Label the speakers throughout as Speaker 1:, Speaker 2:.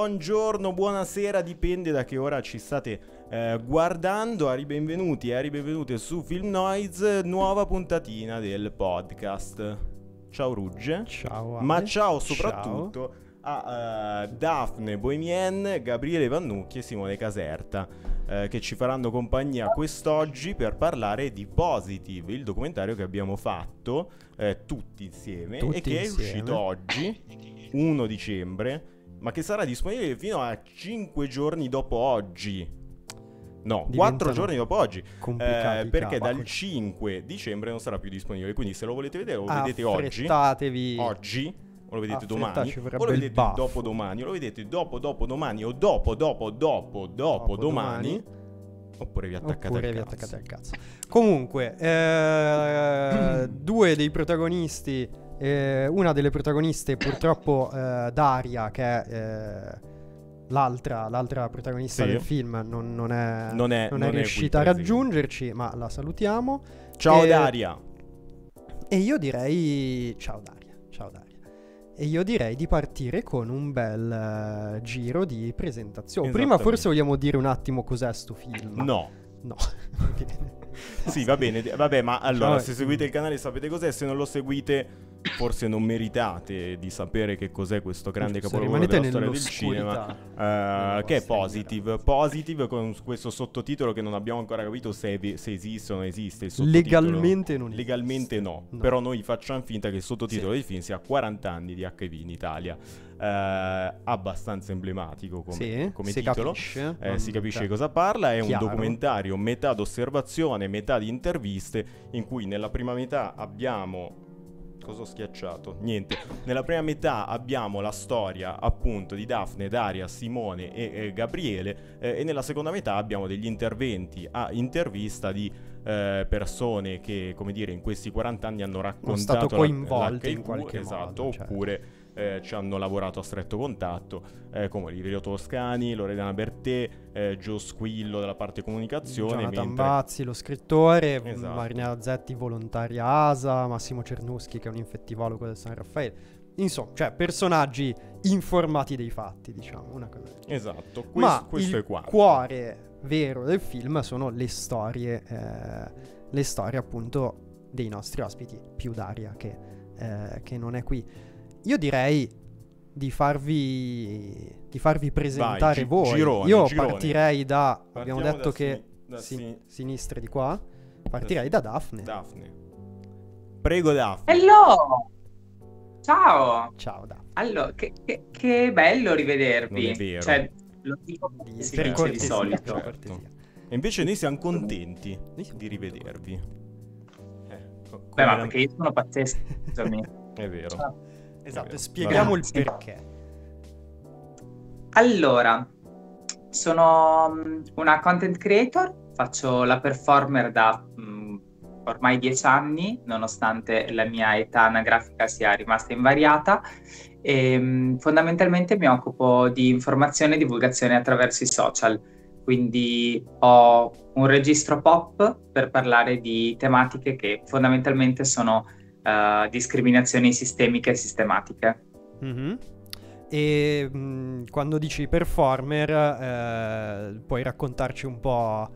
Speaker 1: buongiorno, buonasera, dipende da che ora ci state eh, guardando. Ari benvenuti e Ari benvenute su Film Noise, nuova puntatina del podcast. Ciao Rugge.
Speaker 2: Ciao.
Speaker 1: Ale. Ma ciao soprattutto ciao. a uh, Daphne Bohemien, Gabriele Vannucchi e Simone Caserta uh, che ci faranno compagnia quest'oggi per parlare di Positive, il documentario che abbiamo fatto uh, tutti insieme
Speaker 2: tutti
Speaker 1: e che
Speaker 2: insieme.
Speaker 1: è uscito oggi, 1 dicembre, ma che sarà disponibile fino a 5 giorni dopo oggi. No, quattro giorni dopo oggi. Eh, perché dal 5 dicembre non sarà più disponibile. Quindi, se lo volete vedere, lo vedete oggi. Oggi. O lo vedete domani. O lo vedete dopo domani. O lo vedete dopo dopo domani. O dopo dopo dopo dopo, domani. domani. Oppure vi attaccate,
Speaker 2: Oppure
Speaker 1: al,
Speaker 2: vi
Speaker 1: cazzo.
Speaker 2: attaccate al cazzo. Comunque, eh, due dei protagonisti. Eh, una delle protagoniste, purtroppo, eh, Daria, che è eh, l'altra, l'altra protagonista
Speaker 1: Sì.
Speaker 2: del film non, non è,
Speaker 1: Non è-
Speaker 2: non è riuscita a raggiungerci, ma la salutiamo.
Speaker 1: Ciao
Speaker 2: E-
Speaker 1: Daria.
Speaker 2: E io direi... Ciao Daria, ciao Daria. E io direi di partire con un bel eh, giro di presentazione. Prima forse vogliamo dire un attimo cos'è sto film.
Speaker 1: No.
Speaker 2: No.
Speaker 1: Sì, va bene. Vabbè, ma allora,
Speaker 2: Ciao.
Speaker 1: se seguite il canale sapete cos'è. Se non lo seguite, forse non meritate di sapere che cos'è questo grande
Speaker 2: Se
Speaker 1: capolavoro della storia del cinema. eh, che è Positive. Positive con questo sottotitolo che non abbiamo ancora capito se, vi- se esiste o non esiste.
Speaker 2: Legalmente non esiste.
Speaker 1: Legalmente no.
Speaker 2: No.
Speaker 1: Però noi facciamo finta che il sottotitolo
Speaker 2: Sì.
Speaker 1: del film sia 40 anni di HIV in Italia. Eh, abbastanza emblematico come,
Speaker 2: Sì,
Speaker 1: come
Speaker 2: si
Speaker 1: titolo.
Speaker 2: capisce.
Speaker 1: Eh, si capisce di cosa parla, è
Speaker 2: chiaro.
Speaker 1: un documentario metà d'osservazione, metà di interviste, in cui nella prima metà abbiamo... Cosa ho schiacciato? Niente. Nella prima metà abbiamo la storia appunto di Daphne, Daria, Simone e, e Gabriele eh, e nella seconda metà abbiamo degli interventi a intervista di eh, persone che, come dire, in questi 40 anni hanno raccontato
Speaker 2: stato
Speaker 1: la-
Speaker 2: coinvolte in qualche
Speaker 1: esatto,
Speaker 2: modo, certo.
Speaker 1: oppure eh, ci hanno lavorato a stretto contatto, eh, come Liverio Toscani, Loredana Bertè, eh, Gio Squillo della parte comunicazione,
Speaker 2: Jonathan
Speaker 1: mentre...
Speaker 2: Bazzi, lo scrittore,
Speaker 1: Esatto.
Speaker 2: Marina Zetti, volontaria ASA, Massimo Cernuschi, che è un infettivologo del San Raffaele. Insomma, cioè personaggi informati dei fatti, diciamo, una cosa.
Speaker 1: Esatto, questo,
Speaker 2: Ma
Speaker 1: questo
Speaker 2: il
Speaker 1: è quanto.
Speaker 2: cuore vero del film sono le storie, eh, le storie appunto dei nostri ospiti, più Daria che, eh, che non è qui. Io direi di farvi, di farvi presentare
Speaker 1: gi-
Speaker 2: voi.
Speaker 1: girone,
Speaker 2: Io
Speaker 1: girone.
Speaker 2: partirei da,
Speaker 1: Partiamo
Speaker 2: abbiamo
Speaker 1: da
Speaker 2: detto che
Speaker 1: da
Speaker 2: sin-
Speaker 1: sini-
Speaker 2: sinistra di qua, partirei da Daphne.
Speaker 1: Daphne. Prego Daphne.
Speaker 3: Hello! Ciao!
Speaker 2: Ciao Daphne.
Speaker 3: Allora, che, che- che bello rivedervi.
Speaker 1: Non è vero.
Speaker 3: Cioè, lo dico
Speaker 2: Di-
Speaker 3: si dice di
Speaker 2: cortesia,
Speaker 3: solito.
Speaker 2: per cortesia.
Speaker 1: E invece noi siamo contenti
Speaker 2: Noi siamo
Speaker 1: di rivedervi. Eh, co-
Speaker 3: Beh, ma perché io sono pazzesco.
Speaker 1: È vero.
Speaker 2: Esatto, spieghiamo il perché.
Speaker 3: Allora, sono mm, una content creator, faccio la performer da mm, ormai dieci anni, nonostante la mia età anagrafica sia rimasta invariata. E, mm, fondamentalmente mi occupo di informazione e divulgazione attraverso i social. Quindi ho un registro pop per parlare di tematiche che fondamentalmente sono eh, discriminazioni sistemiche e sistematiche.
Speaker 2: Mhm. E mh, quando dici performer, eh, puoi raccontarci un po'.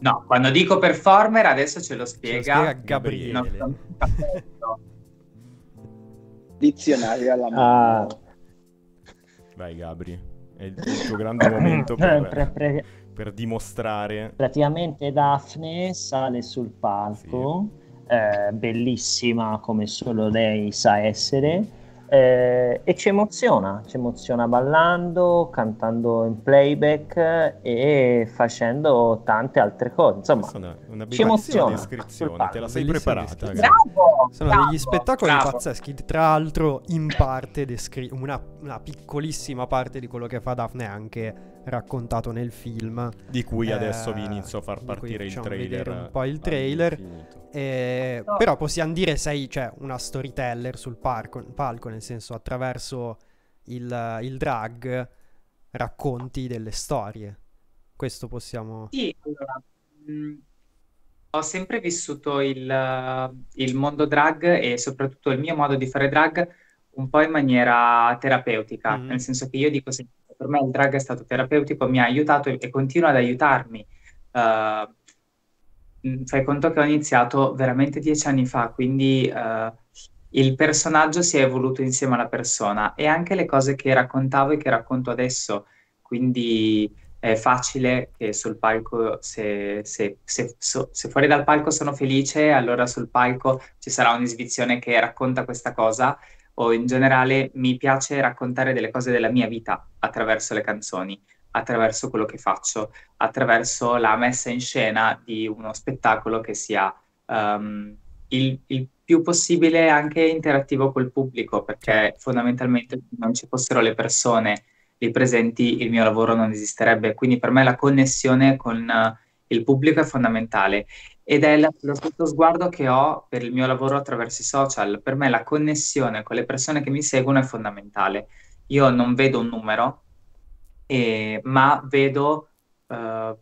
Speaker 3: No, quando dico performer adesso ce lo
Speaker 2: ce lo
Speaker 3: spiega.
Speaker 2: spiega Gabriele.
Speaker 3: Cappello.
Speaker 4: Dizionario alla mano.
Speaker 5: Ah,
Speaker 1: Vai Gabri. È il, tuo grande momento per,
Speaker 5: Pre- pre-
Speaker 1: per dimostrare.
Speaker 5: praticamente Daphne sale sul palco, eh, bellissima come solo lei sa essere, eh, e ci emoziona, ci emoziona ballando, cantando in playback e facendo tante altre cose. Insomma,
Speaker 1: una, una
Speaker 5: ci emoziona
Speaker 1: descrizione. Te la sei
Speaker 2: Bellissima
Speaker 1: preparata.
Speaker 3: Bravo!
Speaker 2: Sono
Speaker 3: bravo,
Speaker 2: degli spettacoli
Speaker 3: bravo.
Speaker 2: pazzeschi. Tra l'altro, in parte, descri- una, una piccolissima parte di quello che fa Daphne anche raccontato nel film.
Speaker 1: Di cui
Speaker 2: Eh,
Speaker 1: adesso vi inizio a far
Speaker 2: cui
Speaker 1: partire il trailer.
Speaker 2: un po' il trailer. Eh,
Speaker 3: No.
Speaker 2: Però possiamo dire sei cioè, una storyteller sul parco- palco, nel senso attraverso il, il drag racconti delle storie. Questo possiamo...
Speaker 3: Sì, allora, mh, ho sempre vissuto il, il mondo drag e soprattutto il mio modo di fare drag un po' in maniera terapeutica, mm. nel senso che io dico sempre, per me il drag è stato terapeutico, mi ha aiutato e, continua ad aiutarmi. Uh, fai conto che ho iniziato veramente dieci anni fa, quindi uh, il personaggio si è evoluto insieme alla persona e anche le cose che raccontavo e che racconto adesso, quindi è facile che sul palco, se, se, se, se, fuori dal palco sono felice, allora sul palco ci sarà un'esibizione che racconta questa cosa, o in generale mi piace raccontare delle cose della mia vita attraverso le canzoni, attraverso quello che faccio, attraverso la messa in scena di uno spettacolo che sia um, il, il più possibile anche interattivo col pubblico, perché fondamentalmente se non ci fossero le persone lì presenti, il mio lavoro non esisterebbe. Quindi per me la connessione con uh, il pubblico è fondamentale ed è lo stesso sguardo che ho per il mio lavoro attraverso i social. Per me la connessione con le persone che mi seguono è fondamentale. Io non vedo un numero, eh, ma vedo uh,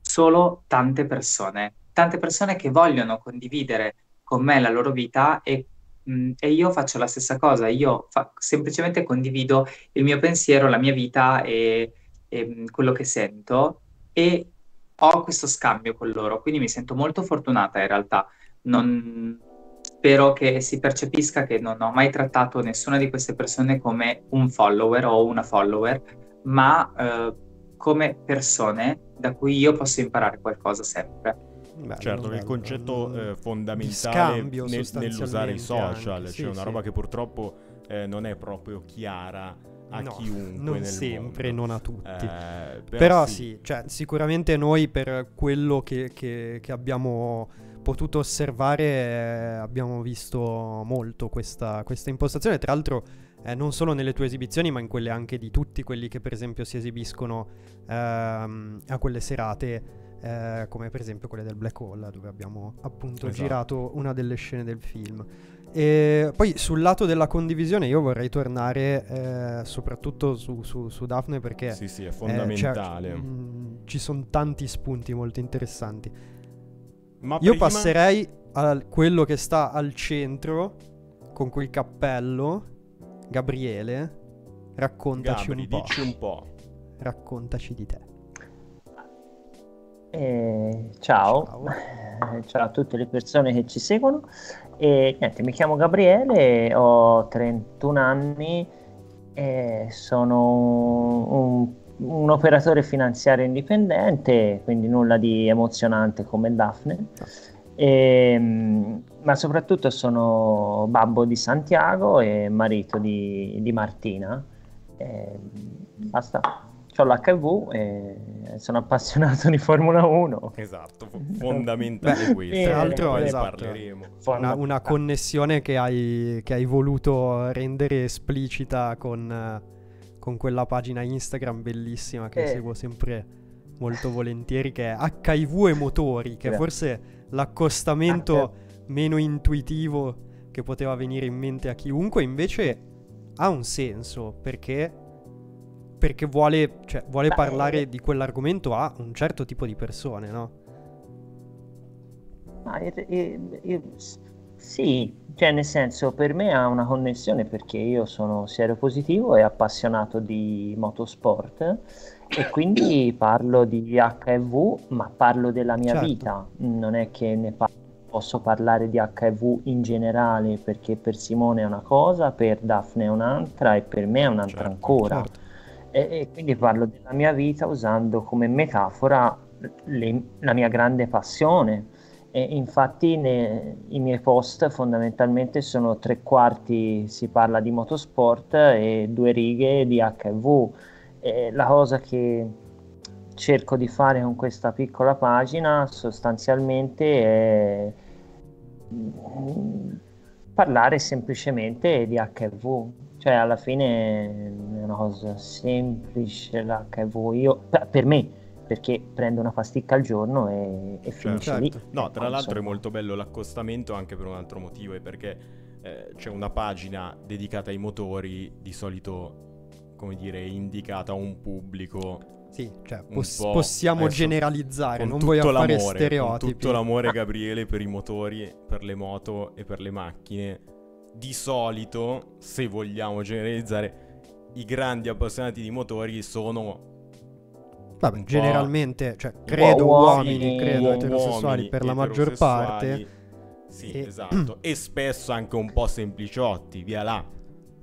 Speaker 3: solo tante persone, tante persone che vogliono condividere con me la loro vita e Mm, e io faccio la stessa cosa, io fa- semplicemente condivido il mio pensiero, la mia vita e, e mm, quello che sento e ho questo scambio con loro, quindi mi sento molto fortunata in realtà. Non... Spero che si percepisca che non ho mai trattato nessuna di queste persone come un follower o una follower, ma eh, come persone da cui io posso imparare qualcosa sempre.
Speaker 1: Bello, certo, bello, il concetto eh, fondamentale scambio, nel, nell'usare i social, anche, cioè sì, una roba che purtroppo eh, non è proprio chiara a no, chiunque.
Speaker 2: Non sempre,
Speaker 1: mondo.
Speaker 2: non a tutti. Eh, però, però sì. sì, cioè, sicuramente noi per quello che, che, che abbiamo potuto osservare eh, abbiamo visto molto questa, questa impostazione. Tra l'altro eh, non solo nelle tue esibizioni, ma in quelle anche di tutti quelli che per esempio si esibiscono ehm, a quelle serate eh, come per esempio quelle del Black Hole, dove abbiamo appunto esatto. girato una delle scene del film. E poi sul lato della condivisione io vorrei tornare eh, soprattutto su, su, su, Daphne perché
Speaker 1: sì, sì, è fondamentale.
Speaker 2: Eh, cioè, mh, ci sono tanti spunti molto interessanti. Ma io prima... passerei a quello che sta al centro con quel cappello, Gabriele. Raccontaci
Speaker 1: Gabri,
Speaker 2: un po'.
Speaker 1: Dici un po'.
Speaker 2: Raccontaci di te.
Speaker 5: Eh, ciao. Ciao. Ciao. a tutte le persone che ci seguono. E, niente, mi chiamo Gabriele, ho 31 anni e sono un, un, operatore finanziario indipendente, quindi nulla di emozionante come Daphne. E, ma soprattutto sono babbo di Santiago e marito di, di Martina. E, basta ho l'HV e sono appassionato di Formula 1.
Speaker 1: Esatto, fondamentale questo.
Speaker 2: Tra l'altro, esatto, una, una, connessione che hai, che hai, voluto rendere esplicita con, con, quella pagina Instagram bellissima che eh. seguo sempre molto volentieri, che è HIV e motori, che è forse l'accostamento ah, meno intuitivo che poteva venire in mente a chiunque, invece ha un senso perché perché vuole, cioè, vuole Beh, parlare eh, di quell'argomento a un certo tipo di persone, no?
Speaker 5: Io, io, io, sì, cioè nel senso per me ha una connessione perché io sono positivo e appassionato di motorsport e quindi parlo di HIV, ma parlo della mia certo. vita, non è che ne parlo posso parlare di HIV in generale perché per Simone è una cosa, per Daphne è un'altra e per me è un'altra certo, ancora. Certo. E, e, quindi parlo della mia vita usando come metafora le, la mia grande passione. E infatti ne, i miei post fondamentalmente sono tre quarti si parla di motorsport e due righe di HIV. E la cosa che cerco di fare con questa piccola pagina sostanzialmente è mm, parlare semplicemente di HIV cioè, alla fine è una cosa semplice l'HIV. Io, per me, perché prendo una pasticca al giorno e, e finisce certo. lì.
Speaker 1: No, tra l'altro è molto bello l'accostamento anche per un altro motivo, è perché eh, c'è una pagina dedicata ai motori, di solito, come dire, indicata a un pubblico
Speaker 2: sì, cioè poss- possiamo generalizzare, non voglio fare stereotipi.
Speaker 1: Con tutto l'amore, Gabriele, per i motori, per le moto e per le macchine di solito, se vogliamo generalizzare, i grandi appassionati di motori sono
Speaker 2: Vabbè, generalmente, cioè, credo uomini, uomini credo uomini, eterosessuali per la maggior parte.
Speaker 1: Sì, e... esatto. e spesso anche un po' sempliciotti, via là.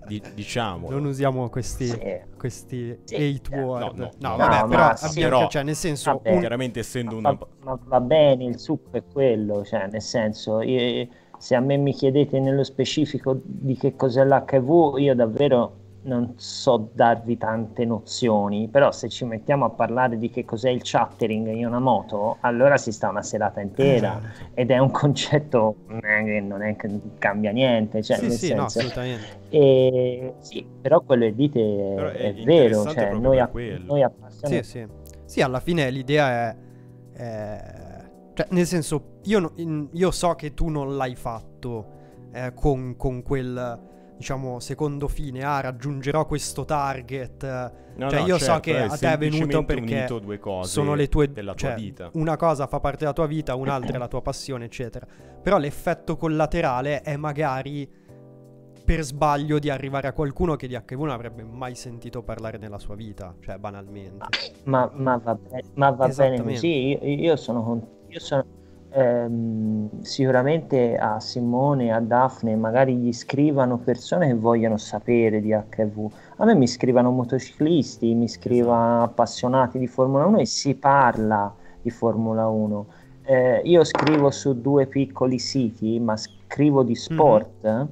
Speaker 1: Di, diciamo.
Speaker 2: Non usiamo questi, sì. questi sì. hate word. No, no, no, no vabbè, però, sì, però, cioè, nel senso,
Speaker 1: un... chiaramente essendo una...
Speaker 5: Ma, ma, va bene, il succo è quello, cioè, nel senso, io, se a me mi chiedete nello specifico di che cos'è l'HV, io davvero non so darvi tante nozioni, però se ci mettiamo a parlare di che cos'è il chattering in una moto, allora si sta una serata intera esatto. ed è un concetto che non è che cambia niente, cioè, sì, sì, senso, no, assolutamente. E, sì, però quello che dite è, è, è vero, cioè, noi, a, noi appassionati...
Speaker 2: Sì, sì. sì, alla fine l'idea è... è... Cioè, nel senso, io, io, so che tu non l'hai fatto eh, con, con quel diciamo, secondo fine, ah, raggiungerò questo target. No, cioè, no, io certo, so che a te è venuto perché sono le tue
Speaker 1: della
Speaker 2: tua
Speaker 1: cioè, vita.
Speaker 2: Una cosa fa parte della tua vita, un'altra è la tua passione, eccetera. Però l'effetto collaterale è magari per sbaglio di arrivare a qualcuno che di HIV non avrebbe mai sentito parlare nella sua vita, cioè banalmente.
Speaker 5: Ma, ma va, be- ma va bene così, io, io sono, io sono ehm, sicuramente a Simone, a Daphne, magari gli scrivano persone che vogliono sapere di HIV. A me mi scrivono motociclisti, mi scrivono esatto. appassionati di Formula 1 e si parla di Formula 1. Eh, io scrivo su due piccoli siti, ma scrivo di sport, mm-hmm.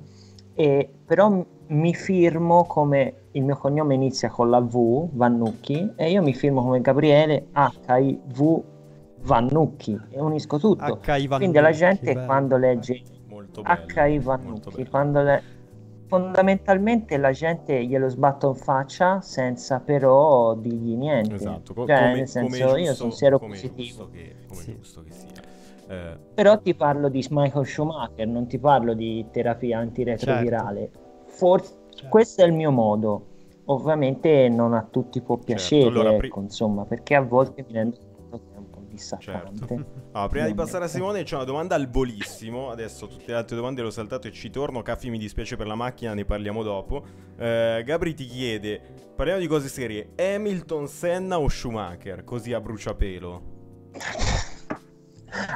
Speaker 5: e, però mi firmo come il mio cognome inizia con la V, Vannucchi, e io mi firmo come Gabriele HIV Vannucchi e unisco tutto. Quindi la gente bello. quando legge H.I. Vannucchi, quando le... fondamentalmente la gente glielo sbatto in faccia senza però dirgli niente. Esatto, Co- cioè, come, nel senso giusto, io sono siero positivo. Che, come sì. giusto che sia. Eh... Però ti parlo di Michael Schumacher, non ti parlo di terapia antiretrovirale. Certo. Forse certo. questo è il mio modo. Ovviamente non a tutti può certo, piacere, certo, allora, ecco, pri- insomma, perché a volte mi rendo dissacrante. Certo.
Speaker 1: Allora, prima di passare a Simone c'è una domanda al volissimo, adesso tutte le altre domande le ho saltate e ci torno, Caffi mi dispiace per la macchina, ne parliamo dopo. Eh, Gabri ti chiede, parliamo di cose serie, Hamilton, Senna o Schumacher, così a bruciapelo?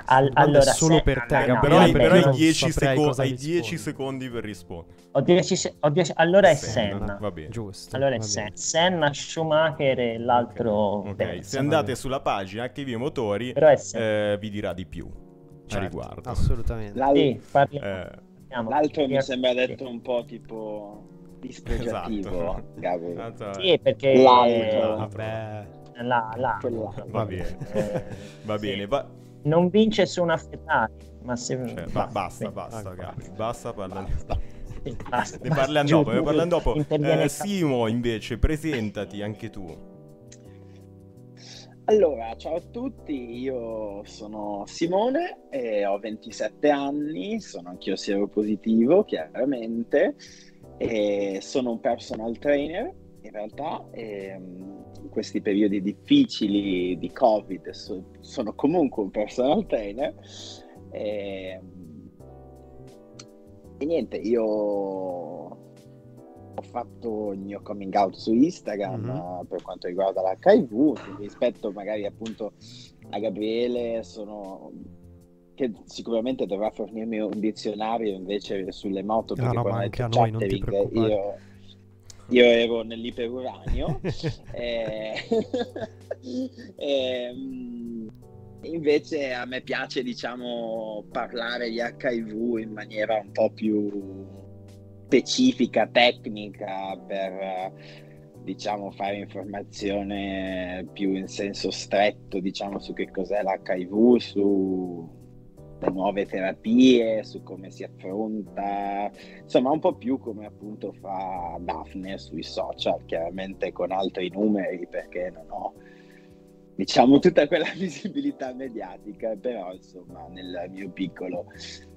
Speaker 5: Al, allora,
Speaker 2: solo se... per te,
Speaker 1: no, però, hai, però hai 10, seco- hai 10 secondi per rispondere.
Speaker 5: Ho 10, se- ho 10 allora è Senna.
Speaker 1: Senna. Va bene.
Speaker 5: Giusto. Allora è Senna. Senna, Schumacher e l'altro.
Speaker 1: Ok, okay. se andate sulla pagina HV Motori, eh, vi dirà di più certo, a riguardo.
Speaker 2: Assolutamente.
Speaker 4: L'al- sì, eh. L'altro mi sembra detto un po' tipo dispregiativo.
Speaker 5: Esatto. Sì, perché l'altro. Vabbè. La, la,
Speaker 1: va bene, eh, va bene. Va,
Speaker 5: non vince su una Ferrari, ma se...
Speaker 1: Cioè, ba- basta, basta, Gabri, basta parlare. Basta. Ne parliamo dopo, ne parliamo dopo. Eh, Simo, invece, presentati anche tu.
Speaker 4: Allora, ciao a tutti, io sono Simone e ho 27 anni, sono anch'io positivo, chiaramente, e sono un personal trainer in realtà. E, ehm, questi periodi difficili di Covid so, sono comunque un personal trainer. E, e niente, io ho fatto il mio coming out su Instagram mm-hmm. per quanto riguarda l'HIV, rispetto magari appunto a Gabriele, sono che sicuramente dovrà fornirmi un dizionario invece sulle moto
Speaker 2: perché no, no, ma anche a noi non ti preoccupare.
Speaker 4: Io, io ero nell'iperuranio. e, e, invece a me piace, diciamo, parlare di HIV in maniera un po' più specifica, tecnica, per diciamo fare informazione più in senso stretto, diciamo, su che cos'è l'HIV, su nuove terapie, su come si affronta, insomma un po' più come appunto fa Daphne sui social, chiaramente con altri numeri perché non ho diciamo tutta quella visibilità mediatica, però insomma nel mio piccolo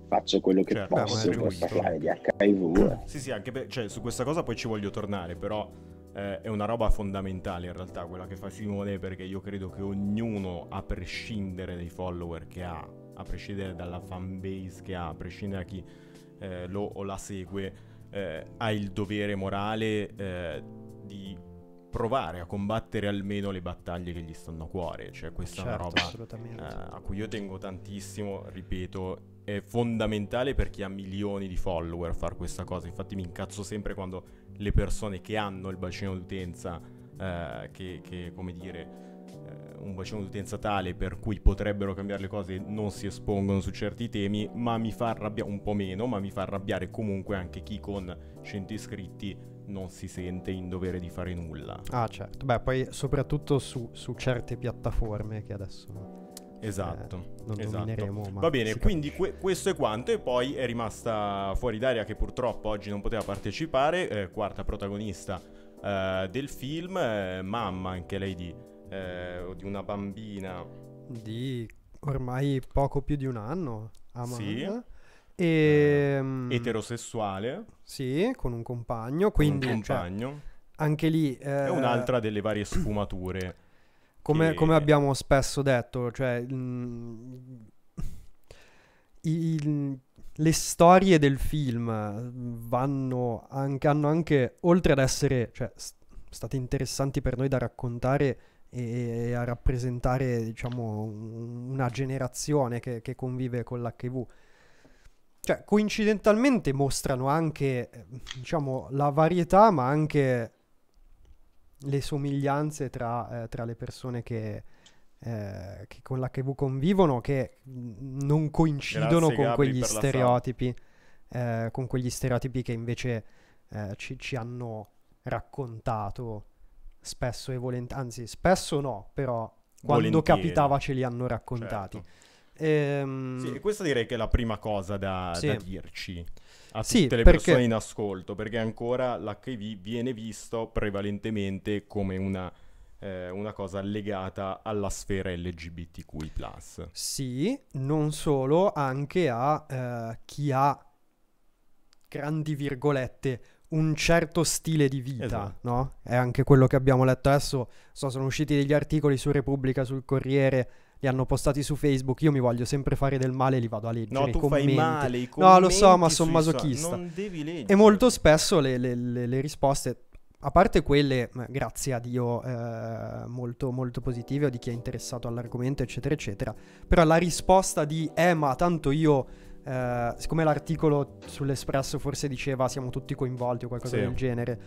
Speaker 4: faccio quello che certo, posso per parlare di HIV.
Speaker 1: Sì, sì, anche per, cioè, su questa cosa poi ci voglio tornare, però eh, è una roba fondamentale in realtà quella che fa Simone perché io credo che ognuno, a prescindere dai follower che ha, a prescindere dalla fan base che ha, a prescindere da chi eh, lo o la segue eh, ha il dovere morale eh, di provare a combattere almeno le battaglie che gli stanno a cuore. Cioè, questa certo, è una certo, roba eh, a cui io tengo tantissimo, ripeto, è fondamentale per chi ha milioni di follower fare questa cosa. Infatti mi incazzo sempre quando le persone che hanno il bacino d'utenza, eh, che, che, come dire un bacino d'utenza tale per cui potrebbero cambiare le cose non si espongono su certi temi, ma mi fa arrabbiare un po' meno, ma mi fa arrabbiare comunque anche chi con 100 iscritti non si sente in dovere di fare nulla.
Speaker 2: Ah certo, beh poi soprattutto su, su certe piattaforme che adesso...
Speaker 1: Esatto,
Speaker 2: eh, non esatto.
Speaker 1: Va bene, quindi que- questo è quanto. E poi è rimasta fuori d'aria che purtroppo oggi non poteva partecipare. Eh, quarta protagonista eh, del film, eh, mamma anche lei di eh, o di una bambina
Speaker 2: di ormai poco più di un anno, Amanda. Sì.
Speaker 1: E, eh, eterosessuale.
Speaker 2: Sì, con un compagno. Quindi, un cioè, compagno. Cioè, anche lì...
Speaker 1: Eh, è un'altra delle varie sfumature.
Speaker 2: Come, che... come abbiamo spesso detto, cioè... Mh, il, le storie del film vanno anche, hanno anche, oltre ad essere cioè, state interessanti per noi da raccontare, e a rappresentare diciamo una generazione che, che convive con l'HIV cioè coincidentalmente mostrano anche diciamo la varietà ma anche le somiglianze tra, eh, tra le persone che, eh, che, con l'HIV convivono che non coincidono Grazie, con Gabri, quegli stereotipi eh, con quegli stereotipi che invece eh, ci, ci hanno raccontato spesso e volentieri, anzi spesso no, però quando volentieri. capitava ce li hanno raccontati.
Speaker 1: Certo. Ehm... Sì, questa direi che è la prima cosa da, sì. da dirci a tutte sì, le perché... persone in ascolto, perché ancora l'HIV viene visto prevalentemente come una, eh, una cosa legata alla sfera LGBTQI.
Speaker 2: Sì, non solo, anche a eh, chi ha grandi virgolette un certo stile di vita, esatto. no? È anche quello che abbiamo letto adesso. So, sono usciti degli articoli su Repubblica, sul Corriere, li hanno postati su Facebook. Io mi voglio sempre fare del male e li vado a leggere.
Speaker 1: No, tu
Speaker 2: commenti.
Speaker 1: fai male. I
Speaker 2: no, lo so, ma sono masochista.
Speaker 1: So- non devi leggere.
Speaker 2: E molto spesso le, le, le, le risposte, a parte quelle, grazie a Dio, eh, molto, molto positive o di chi è interessato all'argomento, eccetera, eccetera. Però la risposta di, eh, ma tanto io eh, siccome l'articolo sull'Espresso forse diceva siamo tutti coinvolti o qualcosa sì. del genere,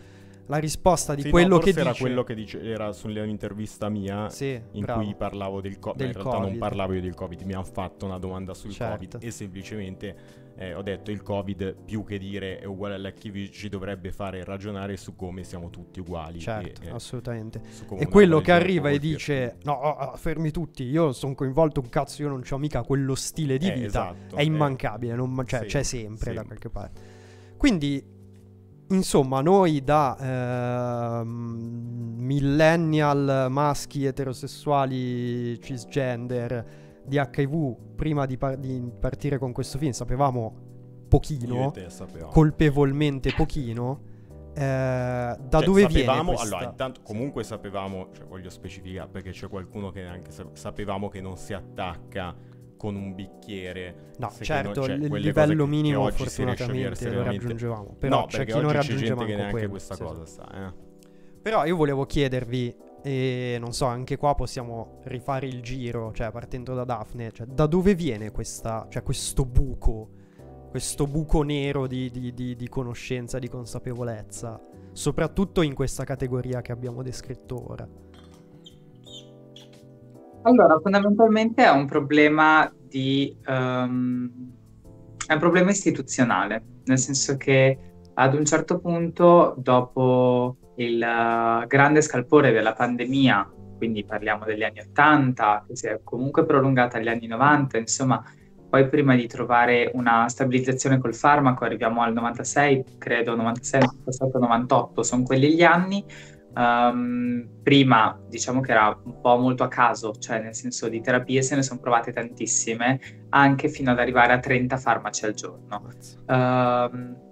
Speaker 2: la risposta di
Speaker 1: sì,
Speaker 2: quello
Speaker 1: no,
Speaker 2: che
Speaker 1: era
Speaker 2: dice...
Speaker 1: quello che dice, era sull'intervista mia sì, in bravo. cui parlavo del, co- del Beh, in realtà COVID. non parlavo io del Covid, mi hanno fatto una domanda sul certo. Covid e semplicemente eh, ho detto il Covid più che dire è uguale all'HIV ci dovrebbe fare ragionare su come siamo tutti uguali.
Speaker 2: Certo, e, eh, assolutamente. E quello che arriva e dice no, oh, fermi tutti, io sono coinvolto un cazzo, io non ho mica quello stile di eh, vita, esatto, è immancabile, non, cioè, sì, c'è sempre sì. da qualche parte. Quindi Insomma, noi da eh, millennial maschi eterosessuali cisgender di HIV, prima di, par- di partire con questo film, sapevamo pochino, colpevolmente pochino. Eh, da cioè, dove sapevamo, viene
Speaker 1: allora intanto comunque sapevamo cioè, voglio specificare perché c'è qualcuno che neanche sapevamo che non si attacca con un bicchiere.
Speaker 2: No, certo, cioè, il livello minimo fortunatamente lo raggiungevamo. Però no, c'è chi non raggiunge manco
Speaker 1: che neanche
Speaker 2: quello,
Speaker 1: questa sì, cosa sa. Eh.
Speaker 2: Però io volevo chiedervi, e non so, anche qua possiamo rifare il giro, cioè partendo da Daphne, cioè, da dove viene questa, cioè, questo buco, questo buco nero di, di, di, di conoscenza, di consapevolezza, soprattutto in questa categoria che abbiamo descritto ora?
Speaker 3: Allora, fondamentalmente è un problema di... Um, è un problema istituzionale, nel senso che ad un certo punto, dopo il uh, grande scalpore della pandemia, quindi parliamo degli anni 80, che si è comunque prolungata agli anni 90, insomma, poi prima di trovare una stabilizzazione col farmaco arriviamo al 96, credo 96, 97, 98, sono quelli gli anni, Um, prima diciamo che era un po' molto a caso, cioè nel senso di terapie se ne sono provate tantissime, anche fino ad arrivare a 30 farmaci al giorno. Uh,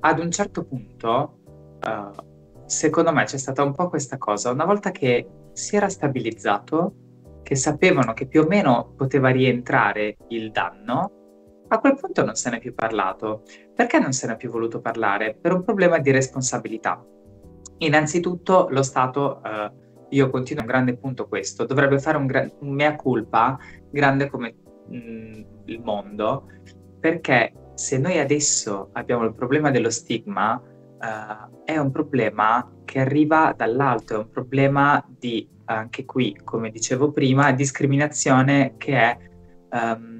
Speaker 3: ad un certo punto, uh, secondo me c'è stata un po' questa cosa, una volta che si era stabilizzato, che sapevano che più o meno poteva rientrare il danno, A quel punto non se n'è più parlato. Perché non se n'è più voluto parlare? Per un problema di responsabilità. Innanzitutto lo Stato, eh, io continuo un grande punto questo, dovrebbe fare un, gra- un mea culpa grande come mh, mm, il mondo, perché se noi adesso abbiamo il problema dello stigma, eh, è un problema che arriva dall'alto, è un problema di, anche qui, come dicevo prima, discriminazione che è... Um,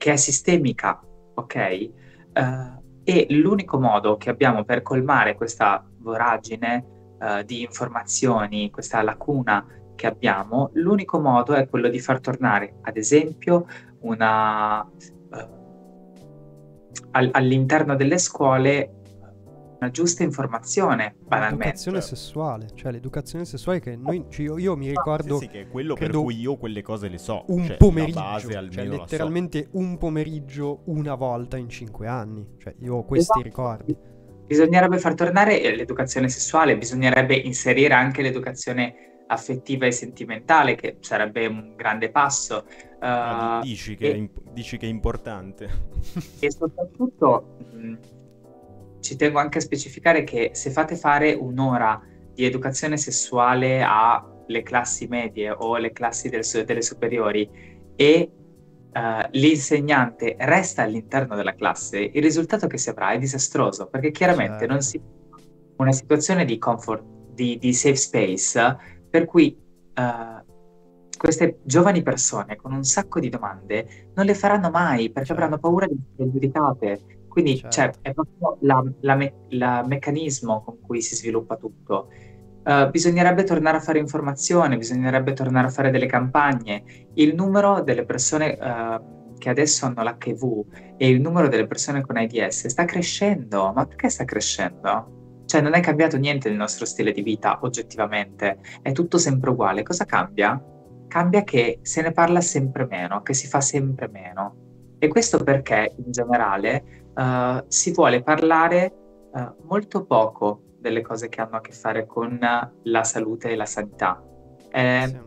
Speaker 3: che è sistemica, ok? Uh, e l'unico modo che abbiamo per colmare questa voragine uh, di informazioni, questa lacuna che abbiamo, l'unico modo è quello di far tornare, ad esempio, una, uh, all- all'interno delle scuole una giusta informazione, banalmente.
Speaker 2: L'educazione sessuale, cioè l'educazione sessuale che noi, cioè io, io, mi ricordo...
Speaker 1: Sì, sì, che è quello per cui io quelle cose le so.
Speaker 2: Un
Speaker 1: cioè,
Speaker 2: pomeriggio, base, cioè letteralmente so. un pomeriggio una volta in cinque anni. Cioè io ho questi esatto. ricordi.
Speaker 3: Bisognerebbe far tornare l'educazione sessuale, bisognerebbe inserire anche l'educazione affettiva e sentimentale, che sarebbe un grande passo.
Speaker 1: Uh, dici, che e, dici, che è importante.
Speaker 3: E soprattutto... Mh, ci tengo anche a specificare che se fate fare un'ora di educazione sessuale alle classi medie o alle classi del, delle superiori e uh, l'insegnante resta all'interno della classe, il risultato che si avrà è disastroso, perché chiaramente certo. non si una situazione di comfort, di, di safe space, per cui uh, queste giovani persone con un sacco di domande non le faranno mai perché certo. avranno paura di essere giudicate quindi certo. cioè, è proprio la, me- meccanismo con cui si sviluppa tutto. Uh, bisognerebbe tornare a fare informazione, bisognerebbe tornare a fare delle campagne. Il numero delle persone uh, che adesso hanno l'HIV e il numero delle persone con AIDS sta crescendo. Ma perché sta crescendo? Cioè non è cambiato niente nel nostro stile di vita oggettivamente, è tutto sempre uguale. Cosa cambia? Cambia che se ne parla sempre meno, che si fa sempre meno. E questo perché in generale uh, si vuole parlare uh, molto poco delle cose che hanno a che fare con la salute e la sanità. Eh, sì.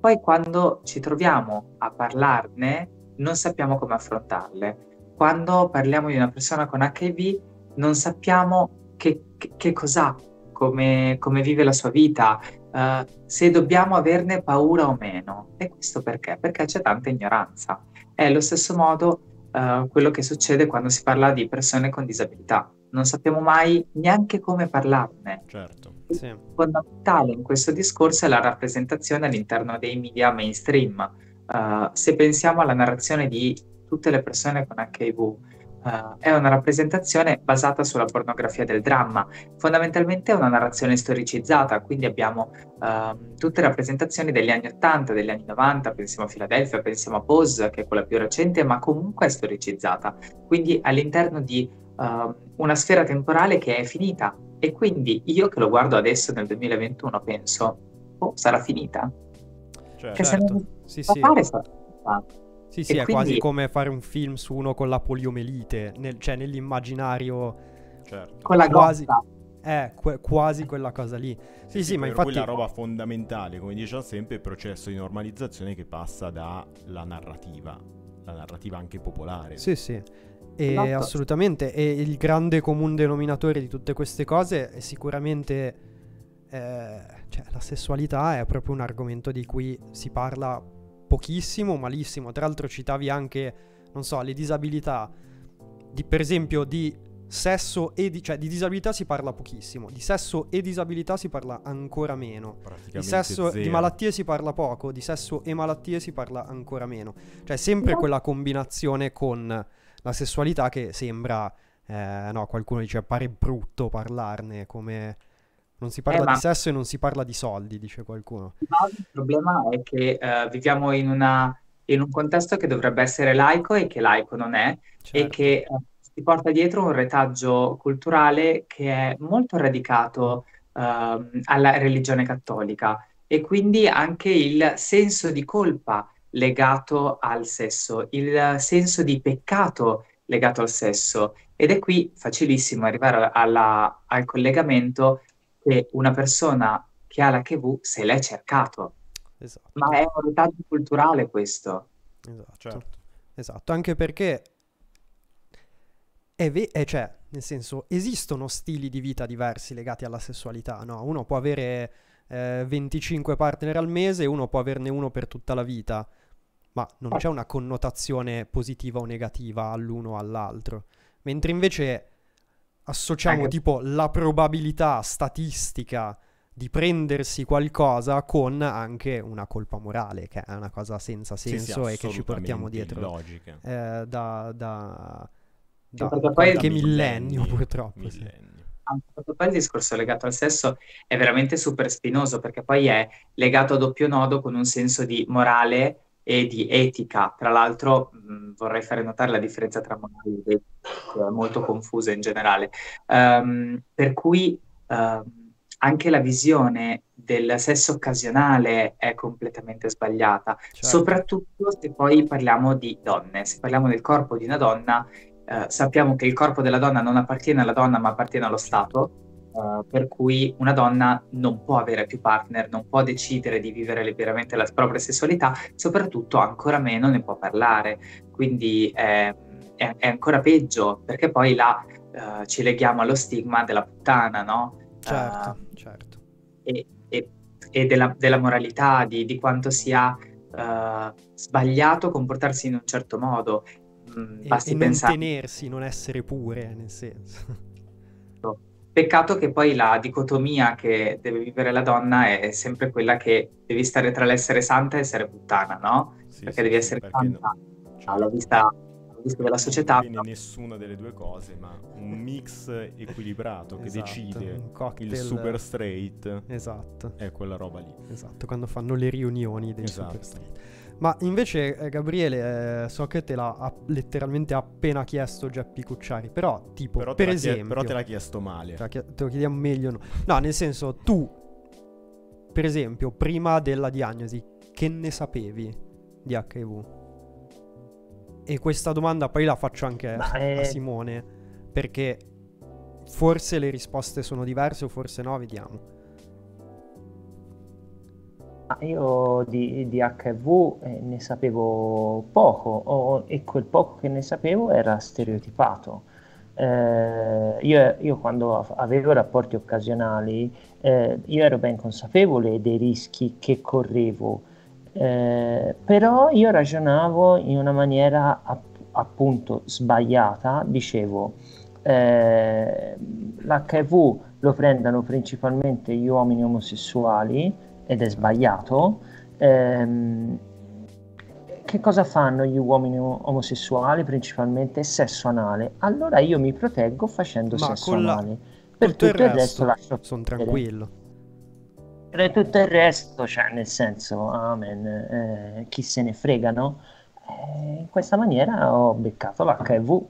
Speaker 3: Poi quando ci troviamo a parlarne non sappiamo come affrontarle. Quando parliamo di una persona con HIV non sappiamo che, che, che cos'ha, come, come, vive la sua vita, uh, se dobbiamo averne paura o meno. E questo perché? Perché c'è tanta ignoranza. È allo stesso modo uh, quello che succede quando si parla di persone con disabilità. Non sappiamo mai neanche come parlarne.
Speaker 1: Certo.
Speaker 3: Sì. Fondamentale in questo discorso è la rappresentazione all'interno dei media mainstream. Uh, se pensiamo alla narrazione di tutte le persone con HIV, Uh, è una rappresentazione basata sulla pornografia del dramma. Fondamentalmente è una narrazione storicizzata, quindi abbiamo uh, tutte rappresentazioni degli anni 80, degli anni 90, pensiamo a Filadelfia, pensiamo a Pose, che è quella più recente, ma comunque è storicizzata, quindi all'interno di uh, una sfera temporale che è finita. E quindi io che lo guardo adesso nel 2021 penso, oh, sarà finita?
Speaker 2: Cioè, che certo. se non sì, sì. fare sarà finita. Sì, sì, e è quindi... quasi come fare un film su uno con la poliomelite, nel, cioè nell'immaginario.
Speaker 3: Certo. Con la quasi,
Speaker 2: Eh, que- quasi quella cosa lì. Sì, sì, sì ma infatti...
Speaker 1: quella roba fondamentale, come diciamo sempre, il processo di normalizzazione che passa dalla narrativa, la narrativa anche popolare.
Speaker 2: Sì, sì. E esatto. assolutamente, e il grande comune denominatore di tutte queste cose è sicuramente eh, cioè, la sessualità è proprio un argomento di cui si parla pochissimo, malissimo. Tra l'altro citavi anche, non so, le disabilità. Di, per esempio di sesso e di, cioè di disabilità si parla pochissimo, di sesso e disabilità si parla ancora meno. Di sesso zero. di malattie si parla poco, di sesso e malattie si parla ancora meno. Cioè sempre quella combinazione con la sessualità che sembra eh, no, qualcuno dice pare brutto parlarne come non si parla eh, di sesso e non si parla di soldi, dice qualcuno.
Speaker 3: Il problema è che uh, viviamo in, una, in, un contesto che dovrebbe essere laico e che laico non è, certo. e che uh, si porta dietro un retaggio culturale che è molto radicato uh, alla religione cattolica e quindi anche il senso di colpa legato al sesso, il senso di peccato legato al sesso. Ed è qui facilissimo arrivare alla, al collegamento che una persona che ha l'HIV se l'è cercato. Esatto. Ma è un retaggio culturale questo.
Speaker 2: Esatto. Certo. esatto, anche perché è, ve- è cioè, nel senso, esistono stili di vita diversi legati alla sessualità, no? Uno può avere eh, 25 partner al mese e uno può averne uno per tutta la vita, ma non c'è una connotazione positiva o negativa all'uno o all'altro. Mentre invece associamo tipo la probabilità statistica di prendersi qualcosa con anche una colpa morale, che è una cosa senza senso sì, sì, e che ci portiamo dietro eh, da, da, da qualche millennio, purtroppo. Millennio.
Speaker 3: Sì. Poi il discorso legato al sesso è veramente super spinoso perché poi è legato a doppio nodo con un senso di morale e di etica. Tra l'altro mh, vorrei fare notare la differenza tra morale ed etica, molto confusa in generale. Um, per cui um, anche la visione del sesso occasionale è completamente sbagliata, certo. soprattutto se poi parliamo di donne, se parliamo del corpo di una donna, eh, sappiamo che il corpo della donna non appartiene alla donna ma appartiene allo Stato, eh, per cui una donna non può avere più partner, non può decidere di vivere liberamente la propria sessualità, soprattutto ancora meno ne può parlare, quindi è, è, è ancora peggio perché poi là eh, ci leghiamo allo stigma della puttana, no?
Speaker 2: Certo, uh, certo.
Speaker 3: E, e, e della, della, moralità, di, di quanto sia uh, sbagliato comportarsi in un certo modo.
Speaker 2: Mm, basti e, e pensare... non tenersi, non essere pure, nel senso.
Speaker 3: Peccato che poi la dicotomia che deve vivere la donna è sempre quella che devi stare tra l'essere santa e essere puttana, no? Sì, perché sì, devi essere perché santa. No. Cioè, l'ho vista visto della società.
Speaker 1: Non viene nessuna delle due cose, ma un mix equilibrato che esatto, decide il super straight.
Speaker 2: Esatto.
Speaker 1: È quella roba lì.
Speaker 2: Esatto, quando fanno le riunioni dei esatto. super straight. Ma invece, eh, Gabriele, eh, so che te l'ha ha letteralmente appena chiesto Geppi Cucciari, però, tipo, però per esempio... Chied-
Speaker 1: però te l'ha chiesto male.
Speaker 2: Te, te lo chiediamo meglio. No. no, nel senso, tu, per esempio, prima della diagnosi, che ne sapevi di HIV? E questa domanda poi la faccio anche a, è... a Simone, perché forse le risposte sono diverse o forse no, vediamo.
Speaker 5: Io di, di HIV eh, ne sapevo poco. O, e quel poco che ne sapevo era stereotipato. Eh, io, io, quando avevo rapporti occasionali, eh, io ero ben consapevole dei rischi che correvo. Eh, però io ragionavo in una maniera app- appunto sbagliata, dicevo eh, l'HIV lo prendano principalmente gli uomini omosessuali ed è sbagliato. Eh, che cosa fanno gli uomini omosessuali? Principalmente sesso anale. Allora io mi proteggo facendo Ma sesso anale. La...
Speaker 2: Per tutto, tutto il resto, resto sono tranquillo
Speaker 5: e tutto il resto, cioè nel senso, amen, eh, chi se ne frega, no? Eh, in questa maniera ho beccato l'HIV,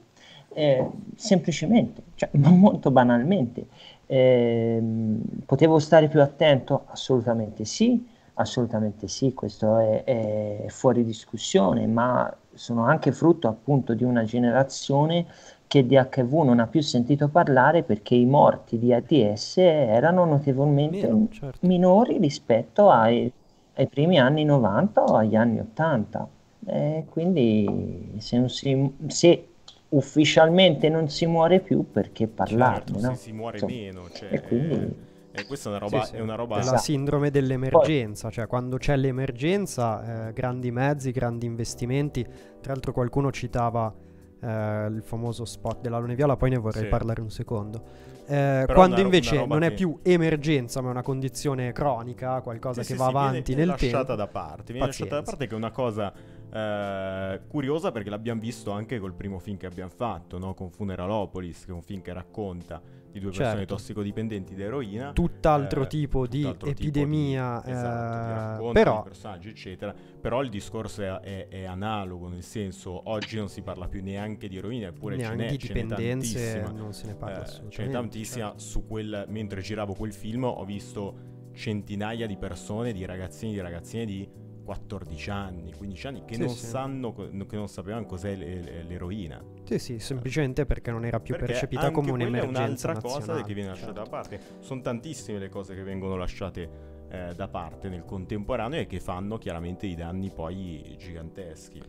Speaker 5: eh, semplicemente, cioè molto banalmente. Ehm, potevo stare più attento? Assolutamente sì, assolutamente sì, questo è, è fuori discussione, ma sono anche frutto appunto di una generazione che di HIV non ha più sentito parlare perché i morti di AIDS erano notevolmente Meno, certo. minori rispetto ai, ai, primi anni 90 o agli anni 80. E quindi se, si, se, ufficialmente non si muore più, perché parlarne?
Speaker 1: Certo,
Speaker 5: no?
Speaker 1: si muore
Speaker 5: Insomma,
Speaker 1: meno. Cioè, e quindi... Eh, questa è una roba.
Speaker 2: Sì, sì.
Speaker 1: È una roba...
Speaker 2: la esatto. sindrome dell'emergenza, Poi... cioè quando c'è l'emergenza, eh, grandi mezzi, grandi investimenti. Tra l'altro, qualcuno citava eh, il famoso spot della Lune Viola, poi ne vorrei sì. parlare un secondo. Eh, quando una, invece una non è più emergenza, ma è una condizione cronica, qualcosa sì, che sì, va avanti nel tempo.
Speaker 1: lasciata da parte. Viene lasciata da parte che è una cosa eh, curiosa perché l'abbiamo visto anche col primo film che abbiamo fatto, no? con Funeralopolis, che è un film che racconta di due persone certo. tossicodipendenti di eroina.
Speaker 2: Tutt'altro eh, tipo di tutt'altro epidemia,
Speaker 1: tipo di, esatto, di però... personaggi, eccetera. Però il discorso è, è, è, analogo, nel senso, oggi non si parla più neanche di eroina, eppure neanche ce n'è, di dipendenze
Speaker 2: non se ne parla eh,
Speaker 1: Ce n'è tantissima certo. su quel, mentre giravo quel film ho visto centinaia di persone, di ragazzini, di ragazzine di 14 anni, 15 anni che, sì, non, sì. Sanno, che non sapevano cos'è l'eroina.
Speaker 2: Sì, sì, semplicemente perché non era più perché percepita come un'emergenza. È un'altra nazionale.
Speaker 1: cosa che viene lasciata certo. da parte. Sono tantissime le cose che vengono lasciate eh, da parte nel contemporaneo e che fanno chiaramente i danni poi giganteschi.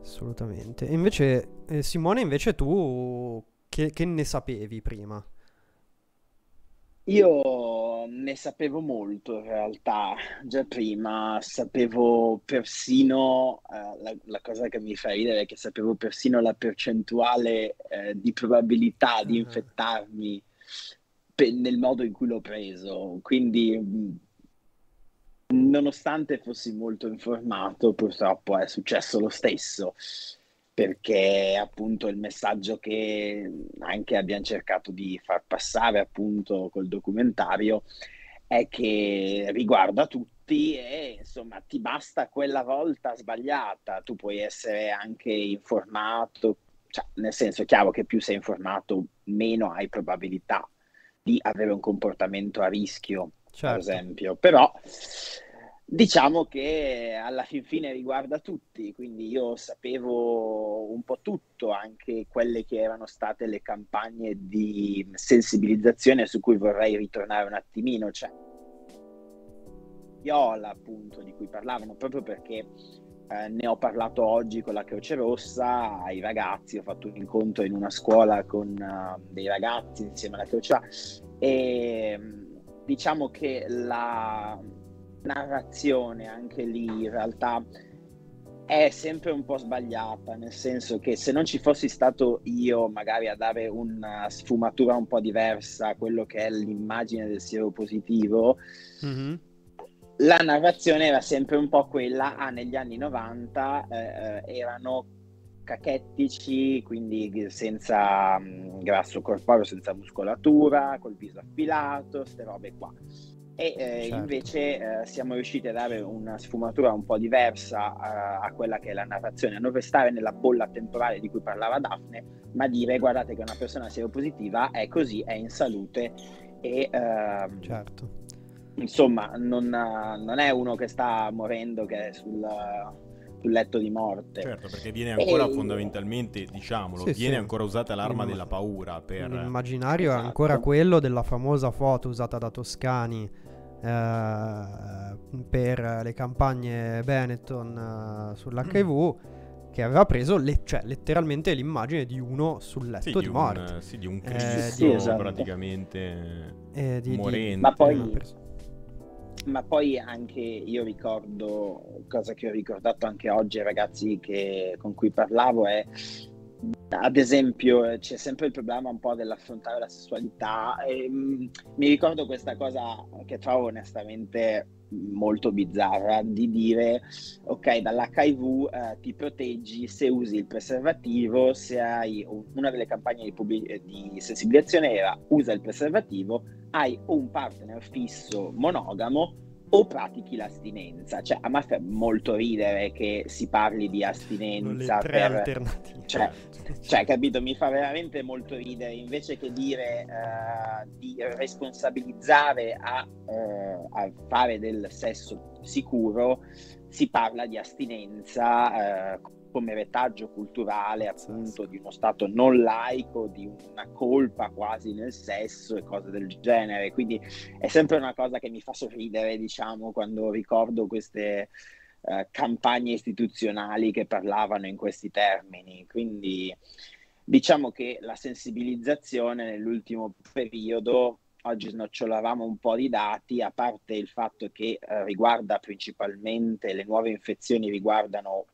Speaker 2: Assolutamente. E invece, eh, Simone, invece tu che, che ne sapevi prima?
Speaker 4: Io ne sapevo molto in realtà, già prima. Sapevo persino, eh, la, la, cosa che mi fa ridere è che sapevo persino la percentuale eh, di probabilità di infettarmi pe- nel modo in cui l'ho preso, quindi nonostante fossi molto informato purtroppo è successo lo stesso perché appunto il messaggio che anche abbiamo cercato di far passare appunto col documentario è che riguarda tutti e insomma ti basta quella volta sbagliata, tu puoi essere anche informato, cioè, nel senso è chiaro che più sei informato meno hai probabilità di avere un comportamento a rischio, certo. per esempio, però Diciamo che alla fin fine riguarda tutti, quindi io sapevo un po' tutto, anche quelle che erano state le campagne di sensibilizzazione su cui vorrei ritornare un attimino, cioè Viola appunto di cui parlavano, proprio perché eh, ne ho parlato oggi con la Croce Rossa ai ragazzi, ho fatto un incontro in una scuola con uh, dei ragazzi insieme alla Croce Rossa e diciamo che la narrazione anche lì in realtà è sempre un po' sbagliata, nel senso che se non ci fossi stato io magari a dare una sfumatura un po' diversa a quello che è l'immagine del siero positivo, mm-hmm. la narrazione era sempre un po' quella, ah, negli anni 90 eh, eh, erano cachettici, quindi senza mh, mm, grasso corporeo, senza muscolatura, col viso affilato, queste robe qua e eh, certo. invece eh, siamo riusciti a dare una sfumatura un po' diversa uh, a quella che è la narrazione, a non restare nella bolla temporale di cui parlava Daphne, ma dire guardate che una persona seropositiva è così, è in salute e uh, certo. insomma non, non, è uno che sta morendo, che è sul, sul letto di morte.
Speaker 1: Certo, perché viene ancora e... fondamentalmente, diciamolo, sì, viene sì. ancora usata l'arma della paura. Per...
Speaker 2: L'immaginario esatto. è ancora quello della famosa foto usata da Toscani eh, per le campagne Benetton uh, sull'HIV che aveva preso le, cioè, letteralmente l'immagine di uno sul letto sì, di, di, morte.
Speaker 1: Un, sì, di un Cristo eh, sì, esatto. praticamente eh, di, morente. Di,
Speaker 4: ma, poi, ma poi anche io ricordo, cosa che ho ricordato anche oggi ai ragazzi che, con cui parlavo, è ad esempio c'è sempre il problema un po' dell'affrontare la sessualità e, mh, mi ricordo questa cosa che trovo onestamente molto bizzarra di dire ok dall'HIV eh, ti proteggi se usi il preservativo se hai una delle campagne di, pubblic- di sensibilizzazione era usa il preservativo hai un partner fisso monogamo o pratichi l'astinenza. Cioè, a me fa molto ridere che si parli di astinenza.
Speaker 2: Le tre per... alternative.
Speaker 4: Cioè, cioè, capito, mi fa veramente molto ridere. Invece che dire uh, di responsabilizzare a, uh, a, fare del sesso sicuro, si parla di astinenza. Uh, come retaggio culturale appunto di uno Stato non laico, di una colpa quasi nel sesso e cose del genere. Quindi è sempre una cosa che mi fa sorridere, diciamo, quando ricordo queste uh, campagne istituzionali che parlavano in questi termini. Quindi diciamo che la sensibilizzazione nell'ultimo periodo oggi snocciolavamo un po' di dati, a parte il fatto che eh, riguarda principalmente le nuove infezioni riguardano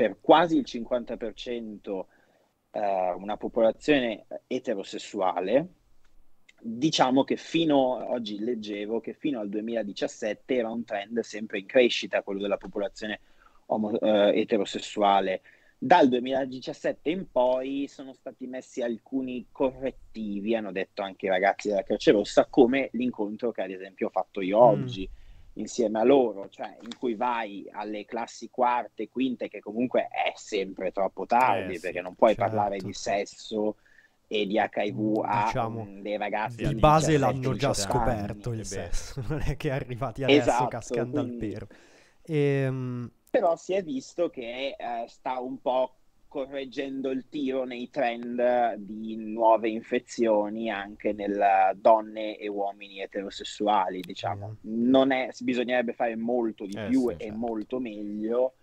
Speaker 4: per quasi il 50% eh, una popolazione eterosessuale, diciamo che fino oggi leggevo che fino al 2017 era un trend sempre in crescita quello della popolazione homo, eh, eterosessuale. Dal 2017 in poi sono stati messi alcuni correttivi, hanno detto anche i ragazzi della Croce Rossa, come l'incontro che ad esempio ho fatto io mm. Insieme a loro, cioè in cui vai alle classi quarte, quinte, che comunque è sempre troppo tardi, eh, perché sì, non puoi certo. parlare di sesso e di HIV a diciamo, dei ragazzi
Speaker 2: di base l'hanno già scoperto il sesso, non è che arrivati adesso esatto, cascando quindi... al pero. Ehm...
Speaker 4: Però si è visto che eh, sta un po' correggendo il tiro nei trend di nuove infezioni anche nelle donne e uomini eterosessuali, diciamo. Mm. Non è, bisognerebbe fare molto di eh, più sì, e certo. molto meglio,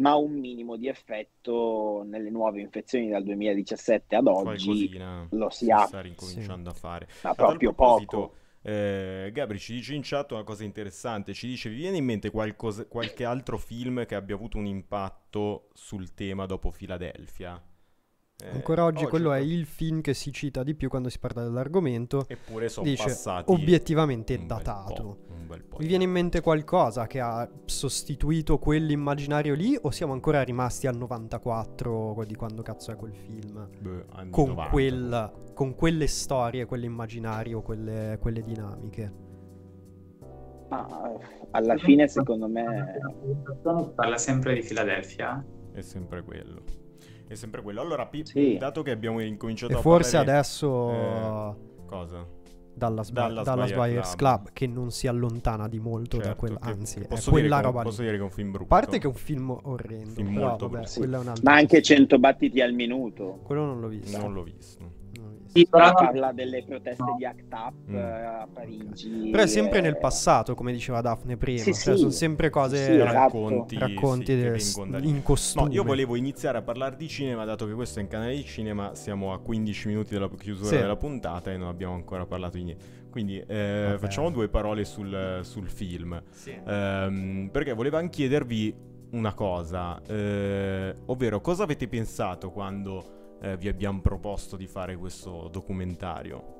Speaker 4: ma un minimo di effetto nelle nuove infezioni dal 2017 ad oggi lo si ha.
Speaker 1: sta ricominciando sì. a fare.
Speaker 4: Ma proprio poco.
Speaker 1: Eh, Gabri ci dice in chat una cosa interessante, ci dice vi viene in mente qualcosa, qualche altro film che abbia avuto un impatto sul tema dopo Filadelfia?
Speaker 2: Eh, Ancora oggi, oggi quello è il film che si cita di più quando si parla dell'argomento.
Speaker 1: Eppure sono
Speaker 2: dice,
Speaker 1: passati
Speaker 2: obiettivamente datato. Vi viene in mente qualcosa che ha sostituito quell'immaginario lì o siamo ancora rimasti al 94 di quando cazzo è quel film?
Speaker 1: Beh,
Speaker 2: con, quel, con, quelle storie, quell'immaginario, quelle, quelle dinamiche.
Speaker 4: Ah, alla fine secondo me...
Speaker 3: Parla sempre di Filadelfia.
Speaker 1: È sempre quello. È sempre quello. Allora, P- sì. dato che abbiamo incominciato
Speaker 2: e
Speaker 1: a
Speaker 2: forse
Speaker 1: parlare...
Speaker 2: adesso...
Speaker 1: Eh, cosa?
Speaker 2: Dallas, Dallas, Dallas Buyers Club. Club. che non si allontana di molto certo, da quella, anzi,
Speaker 1: è
Speaker 2: quella roba
Speaker 1: Posso dire che è un film brutto.
Speaker 2: A parte che è un film orrendo, film però, molto vabbè, sì.
Speaker 4: Ma anche 100 battiti al minuto.
Speaker 2: Quello non l'ho visto.
Speaker 1: Non l'ho visto.
Speaker 4: Sì, però parla delle proteste no. di ACT UP mm. a Parigi.
Speaker 2: Però è sempre e... nel passato, come diceva Daphne prima. Sì, cioè, sì. Sono sempre cose
Speaker 1: sì, esatto. racconti,
Speaker 2: racconti de... in costume.
Speaker 1: No, io volevo iniziare a parlare di cinema, dato che questo è un canale di cinema. Siamo a 15 minuti dalla chiusura della puntata e non abbiamo ancora parlato di niente. Quindi eh, facciamo due parole sul, sul film. Um, perché volevo chiedervi una cosa, eh, ovvero cosa avete pensato quando eh, vi abbiamo proposto di fare questo documentario?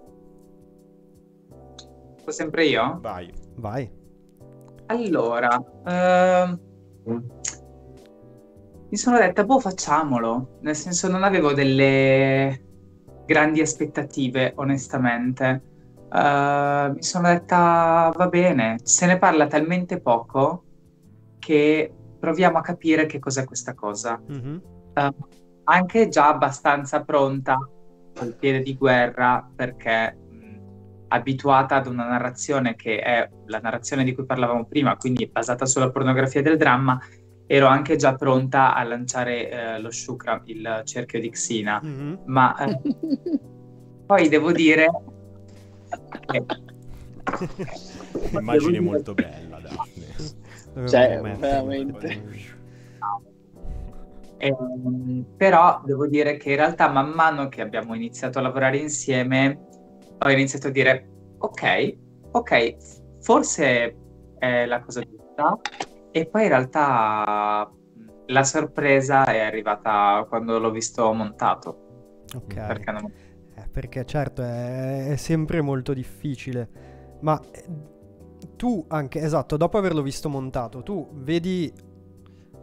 Speaker 3: Sempre io?
Speaker 1: Vai.
Speaker 2: Vai.
Speaker 3: Allora, ehm, mi sono detta, boh, facciamolo. Nel senso, non avevo delle grandi aspettative, onestamente. Uh, mi sono detta, va bene, se ne parla talmente poco che proviamo a capire che cos'è questa cosa. Mm-hmm. Uh, anche già abbastanza pronta al piede di guerra perché mh, abituata ad una narrazione che è la narrazione di cui parlavamo prima, quindi basata sulla pornografia del dramma, ero anche già pronta a lanciare eh, lo Shukra, il cerchio di Xina, mm-hmm. ma eh, poi devo dire...
Speaker 1: Che... Immagine molto bella, Daphne.
Speaker 4: Cioè, veramente.
Speaker 3: Eh, però devo dire che in realtà man mano che abbiamo iniziato a lavorare insieme ho iniziato a dire ok, ok, forse è la cosa giusta e poi in realtà la sorpresa è arrivata quando l'ho visto montato.
Speaker 2: Ok. Perché, non... eh, perché certo è, è sempre molto difficile, ma eh, tu anche, esatto, dopo averlo visto montato, tu vedi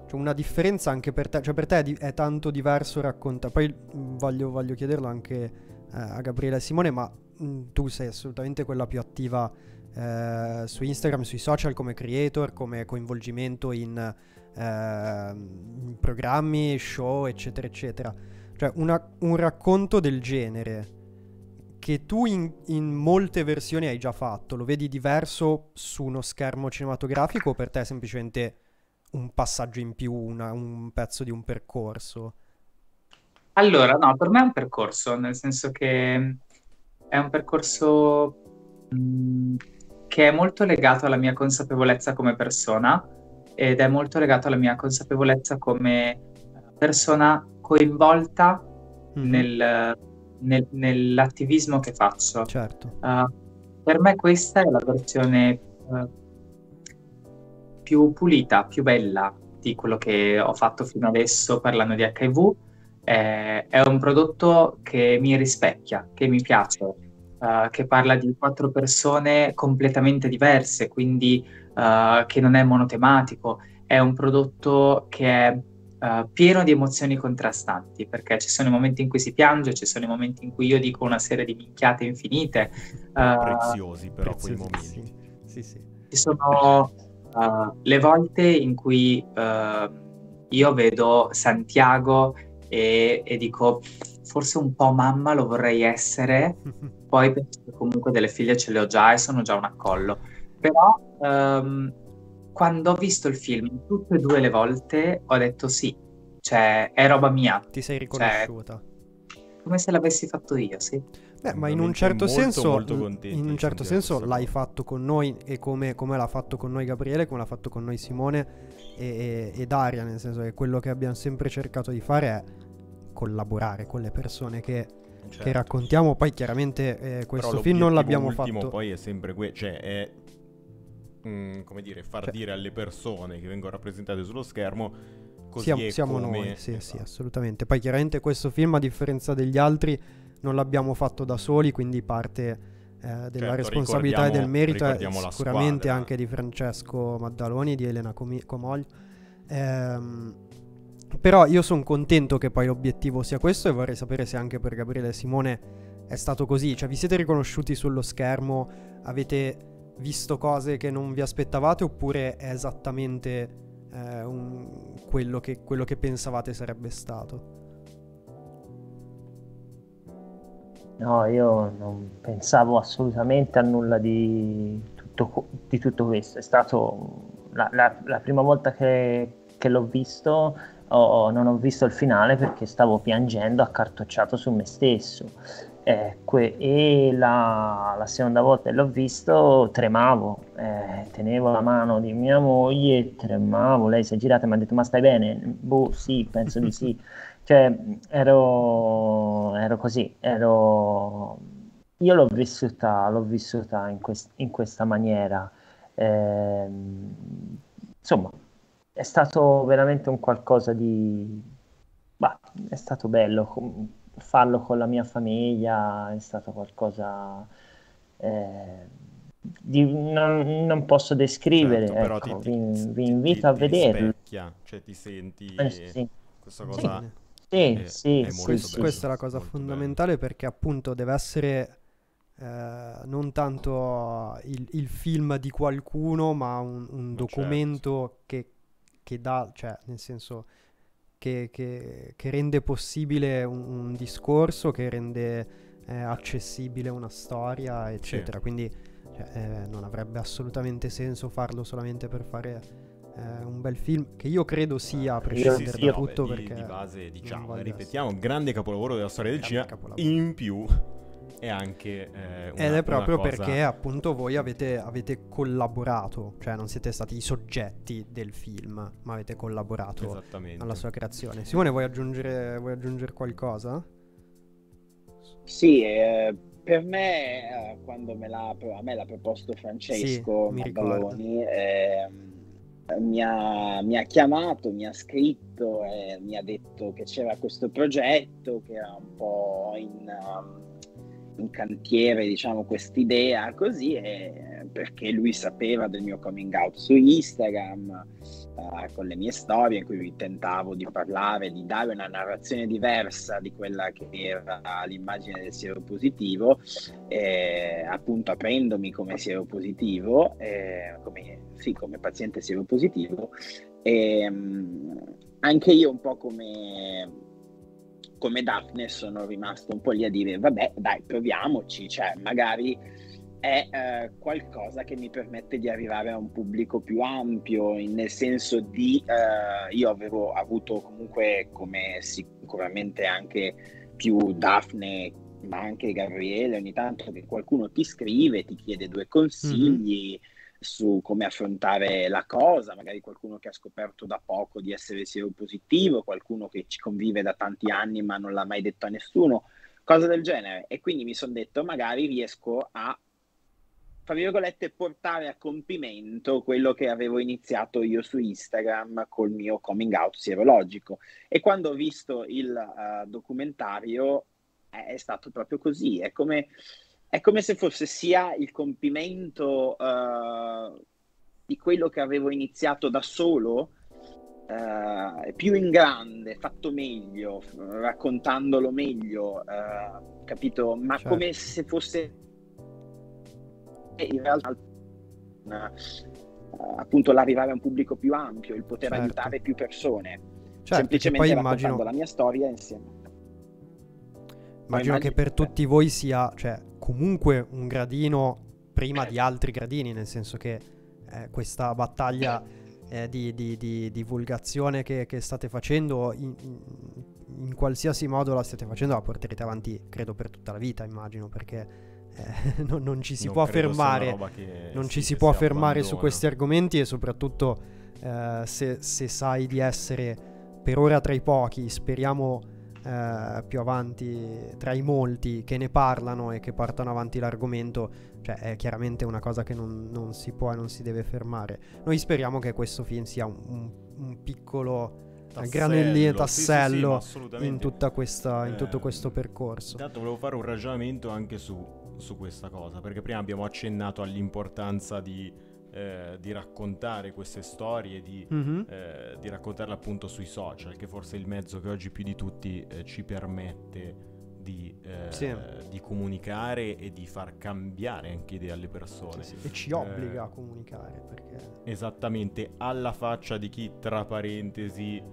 Speaker 2: cioè una differenza anche per te, cioè per te è, di- è tanto diverso raccontare, poi voglio, voglio chiederlo anche eh, a Gabriele e Simone, ma mh, tu sei assolutamente quella più attiva eh, su Instagram, sui social come creator, come coinvolgimento in, eh, in programmi, show, eccetera, eccetera. Cioè una, un racconto del genere che tu in, in, molte versioni hai già fatto, lo vedi diverso su uno schermo cinematografico o per te è semplicemente un passaggio in più, una, un pezzo di un percorso?
Speaker 3: Allora, no, per me è un percorso, nel senso che è un percorso mh, che è molto legato alla mia consapevolezza come persona ed è molto legato alla mia consapevolezza come persona coinvolta mm. nel, nel, nell'attivismo che faccio.
Speaker 2: Certo.
Speaker 3: Uh, per me questa è la versione uh, più pulita, più bella di quello che ho fatto fino adesso parlando di HIV. Eh, è un prodotto che mi rispecchia, che mi piace, uh, che parla di quattro persone completamente diverse, quindi uh, che non è monotematico. È un prodotto che è uh, pieno di emozioni contrastanti, perché ci sono i momenti in cui si piange, ci sono i momenti in cui io dico una serie di minchiate infinite.
Speaker 1: preziosi però preziosi, quei momenti.
Speaker 2: Sì, sì, sì.
Speaker 3: Ci sono uh, le volte in cui uh, io vedo Santiago e, e, dico forse un po' mamma lo vorrei essere, poi penso che comunque delle figlie ce le ho già e sono già un accollo. Però um, quando ho visto il film tutte e due le volte ho detto sì, cioè è roba mia.
Speaker 2: Ti sei riconosciuta.
Speaker 3: Cioè, come se l'avessi fatto io, sì.
Speaker 2: Beh, ma in un certo molto, senso, molto in un certo senso l'hai fatto con noi e come, come, l'ha fatto con noi Gabriele, come l'ha fatto con noi Simone e, e, e Daria, nel senso che quello che abbiamo sempre cercato di fare è collaborare con le persone che, certo. che raccontiamo. Poi chiaramente eh, questo film non l'abbiamo fatto.
Speaker 1: Poi è sempre quello, cioè è mm, come dire, far cioè, dire alle persone che vengono rappresentate sullo schermo così
Speaker 2: siamo, siamo come... noi, sì, esatto. sì, assolutamente. Poi chiaramente questo film a differenza degli altri non l'abbiamo fatto da soli, quindi parte eh, della certo, responsabilità e del merito è sicuramente squadra. anche di Francesco Maddaloni, di Elena Com-. Ehm, però io sono contento che poi l'obiettivo sia questo e vorrei sapere se anche per Gabriele e Simone è stato così. Cioè vi siete riconosciuti sullo schermo, avete visto cose che non vi aspettavate oppure è esattamente eh, un, quello, che, quello che pensavate sarebbe stato?
Speaker 5: No, io non pensavo assolutamente a nulla di tutto, di tutto questo. È stato la, la, la prima volta che, che l'ho visto, ho, non ho visto il finale perché stavo piangendo accartocciato su me stesso. Eh, e la, la, seconda volta che l'ho visto tremavo, eh, tenevo la mano di mia moglie tremavo. Lei si è girata e mi ha detto: Ma stai bene? Boh, sì, penso di sì. Cioè, ero, ero così, ero... Io l'ho vissuta, l'ho vissuta in, quest- in questa maniera. Eh, insomma, è stato veramente un qualcosa di... Bah, è stato bello farlo con la mia famiglia, è stato qualcosa... Eh, di, non, non, posso descrivere, certo, ecco, ti, vi, vi, invito ti, a vederlo.
Speaker 1: Cioè ti senti eh, sì. questa cosa...
Speaker 5: Sì sì, è, sì, è
Speaker 2: sì, sì, questa è la cosa fondamentale bello. perché appunto deve essere eh, non tanto il, il, film di qualcuno, ma un, un certo. documento certo. che, che, dà, cioè nel senso che, che, che rende possibile un, un, discorso, che rende eh, accessibile una storia, eccetera. Quindi cioè, eh, non avrebbe assolutamente senso farlo solamente per fare eh, un bel film che io credo sia a prescindere sì, sì, da tutto
Speaker 1: no,
Speaker 2: perché
Speaker 1: di, base diciamo ripetiamo un grande capolavoro della storia del cinema in più è anche eh, una,
Speaker 2: ed è proprio cosa... perché appunto voi avete, avete, collaborato cioè non siete stati i soggetti del film ma avete collaborato alla sua creazione. Simone vuoi aggiungere, vuoi aggiungere qualcosa?
Speaker 4: Sì, eh, per me, eh, quando me l'ha, a me l'ha proposto Francesco sì, Maddaloni, eh, mi ha, mi ha, chiamato, mi ha scritto e mi ha detto che c'era questo progetto che era un po' in, um, in cantiere, diciamo, quest'idea così, e perché lui sapeva del mio coming out su Instagram, uh, con le mie storie in cui tentavo di parlare, di dare una narrazione diversa di quella che era l'immagine del siero positivo, eh, appunto aprendomi come siero positivo, eh, come, sì, come paziente siero positivo, e um, anche io un po' come come Daphne sono rimasto un po' lì a dire vabbè dai proviamoci, cioè magari è eh, qualcosa che mi permette di arrivare a un pubblico più ampio, nel senso di eh, io avevo avuto comunque come sicuramente anche più Daphne ma anche Gabriele ogni tanto che qualcuno ti scrive, ti chiede due consigli. Mm-hmm su come affrontare la cosa, magari qualcuno che ha scoperto da poco di essere positivo, qualcuno che ci convive da tanti anni ma non l'ha mai detto a nessuno, cose del genere. E quindi mi sono detto magari riesco a, tra virgolette, portare a compimento quello che avevo iniziato io su Instagram col mio coming out sierologico. E quando ho visto il uh, documentario è, è stato proprio così, è come è come se fosse sia il compimento uh, di quello che avevo iniziato da solo, uh, più in grande, fatto meglio, raccontandolo meglio, uh, capito? Ma certo. come se fosse in realtà appunto l'arrivare a un pubblico più ampio, il poter certo. aiutare più persone. Certo, semplicemente raccontando immagino... la mia storia insieme.
Speaker 2: Immagino che per tutti voi sia, cioè, comunque un gradino prima di altri gradini, nel senso che eh, questa battaglia eh, di, di, di, divulgazione che, che, state facendo in, in qualsiasi modo la stiate facendo la porterete avanti, credo, per tutta la vita, immagino, perché eh, non, non, ci si non può fermare, non ci si può fermare su questi argomenti e soprattutto eh, se, se, sai di essere per ora tra i pochi, speriamo eh, più avanti tra i molti che ne parlano e che portano avanti l'argomento, cioè è chiaramente una cosa che non, non si può e non si deve fermare. Noi speriamo che questo film sia un, un, un piccolo tassello, granellino, tassello sì, sì, sì, in, questa, in, tutto eh, questo percorso.
Speaker 1: Intanto volevo fare un ragionamento anche su, su questa cosa, perché prima abbiamo accennato all'importanza di, eh, di raccontare queste storie, di, mm-hmm. eh, di, raccontarle appunto sui social, che forse è il mezzo che oggi più di tutti eh, ci permette di, eh, sì. di, comunicare e di far cambiare anche idee alle persone. Sì,
Speaker 2: sì. E ci obbliga a comunicare. Perché...
Speaker 1: Esattamente, alla faccia di chi, tra parentesi,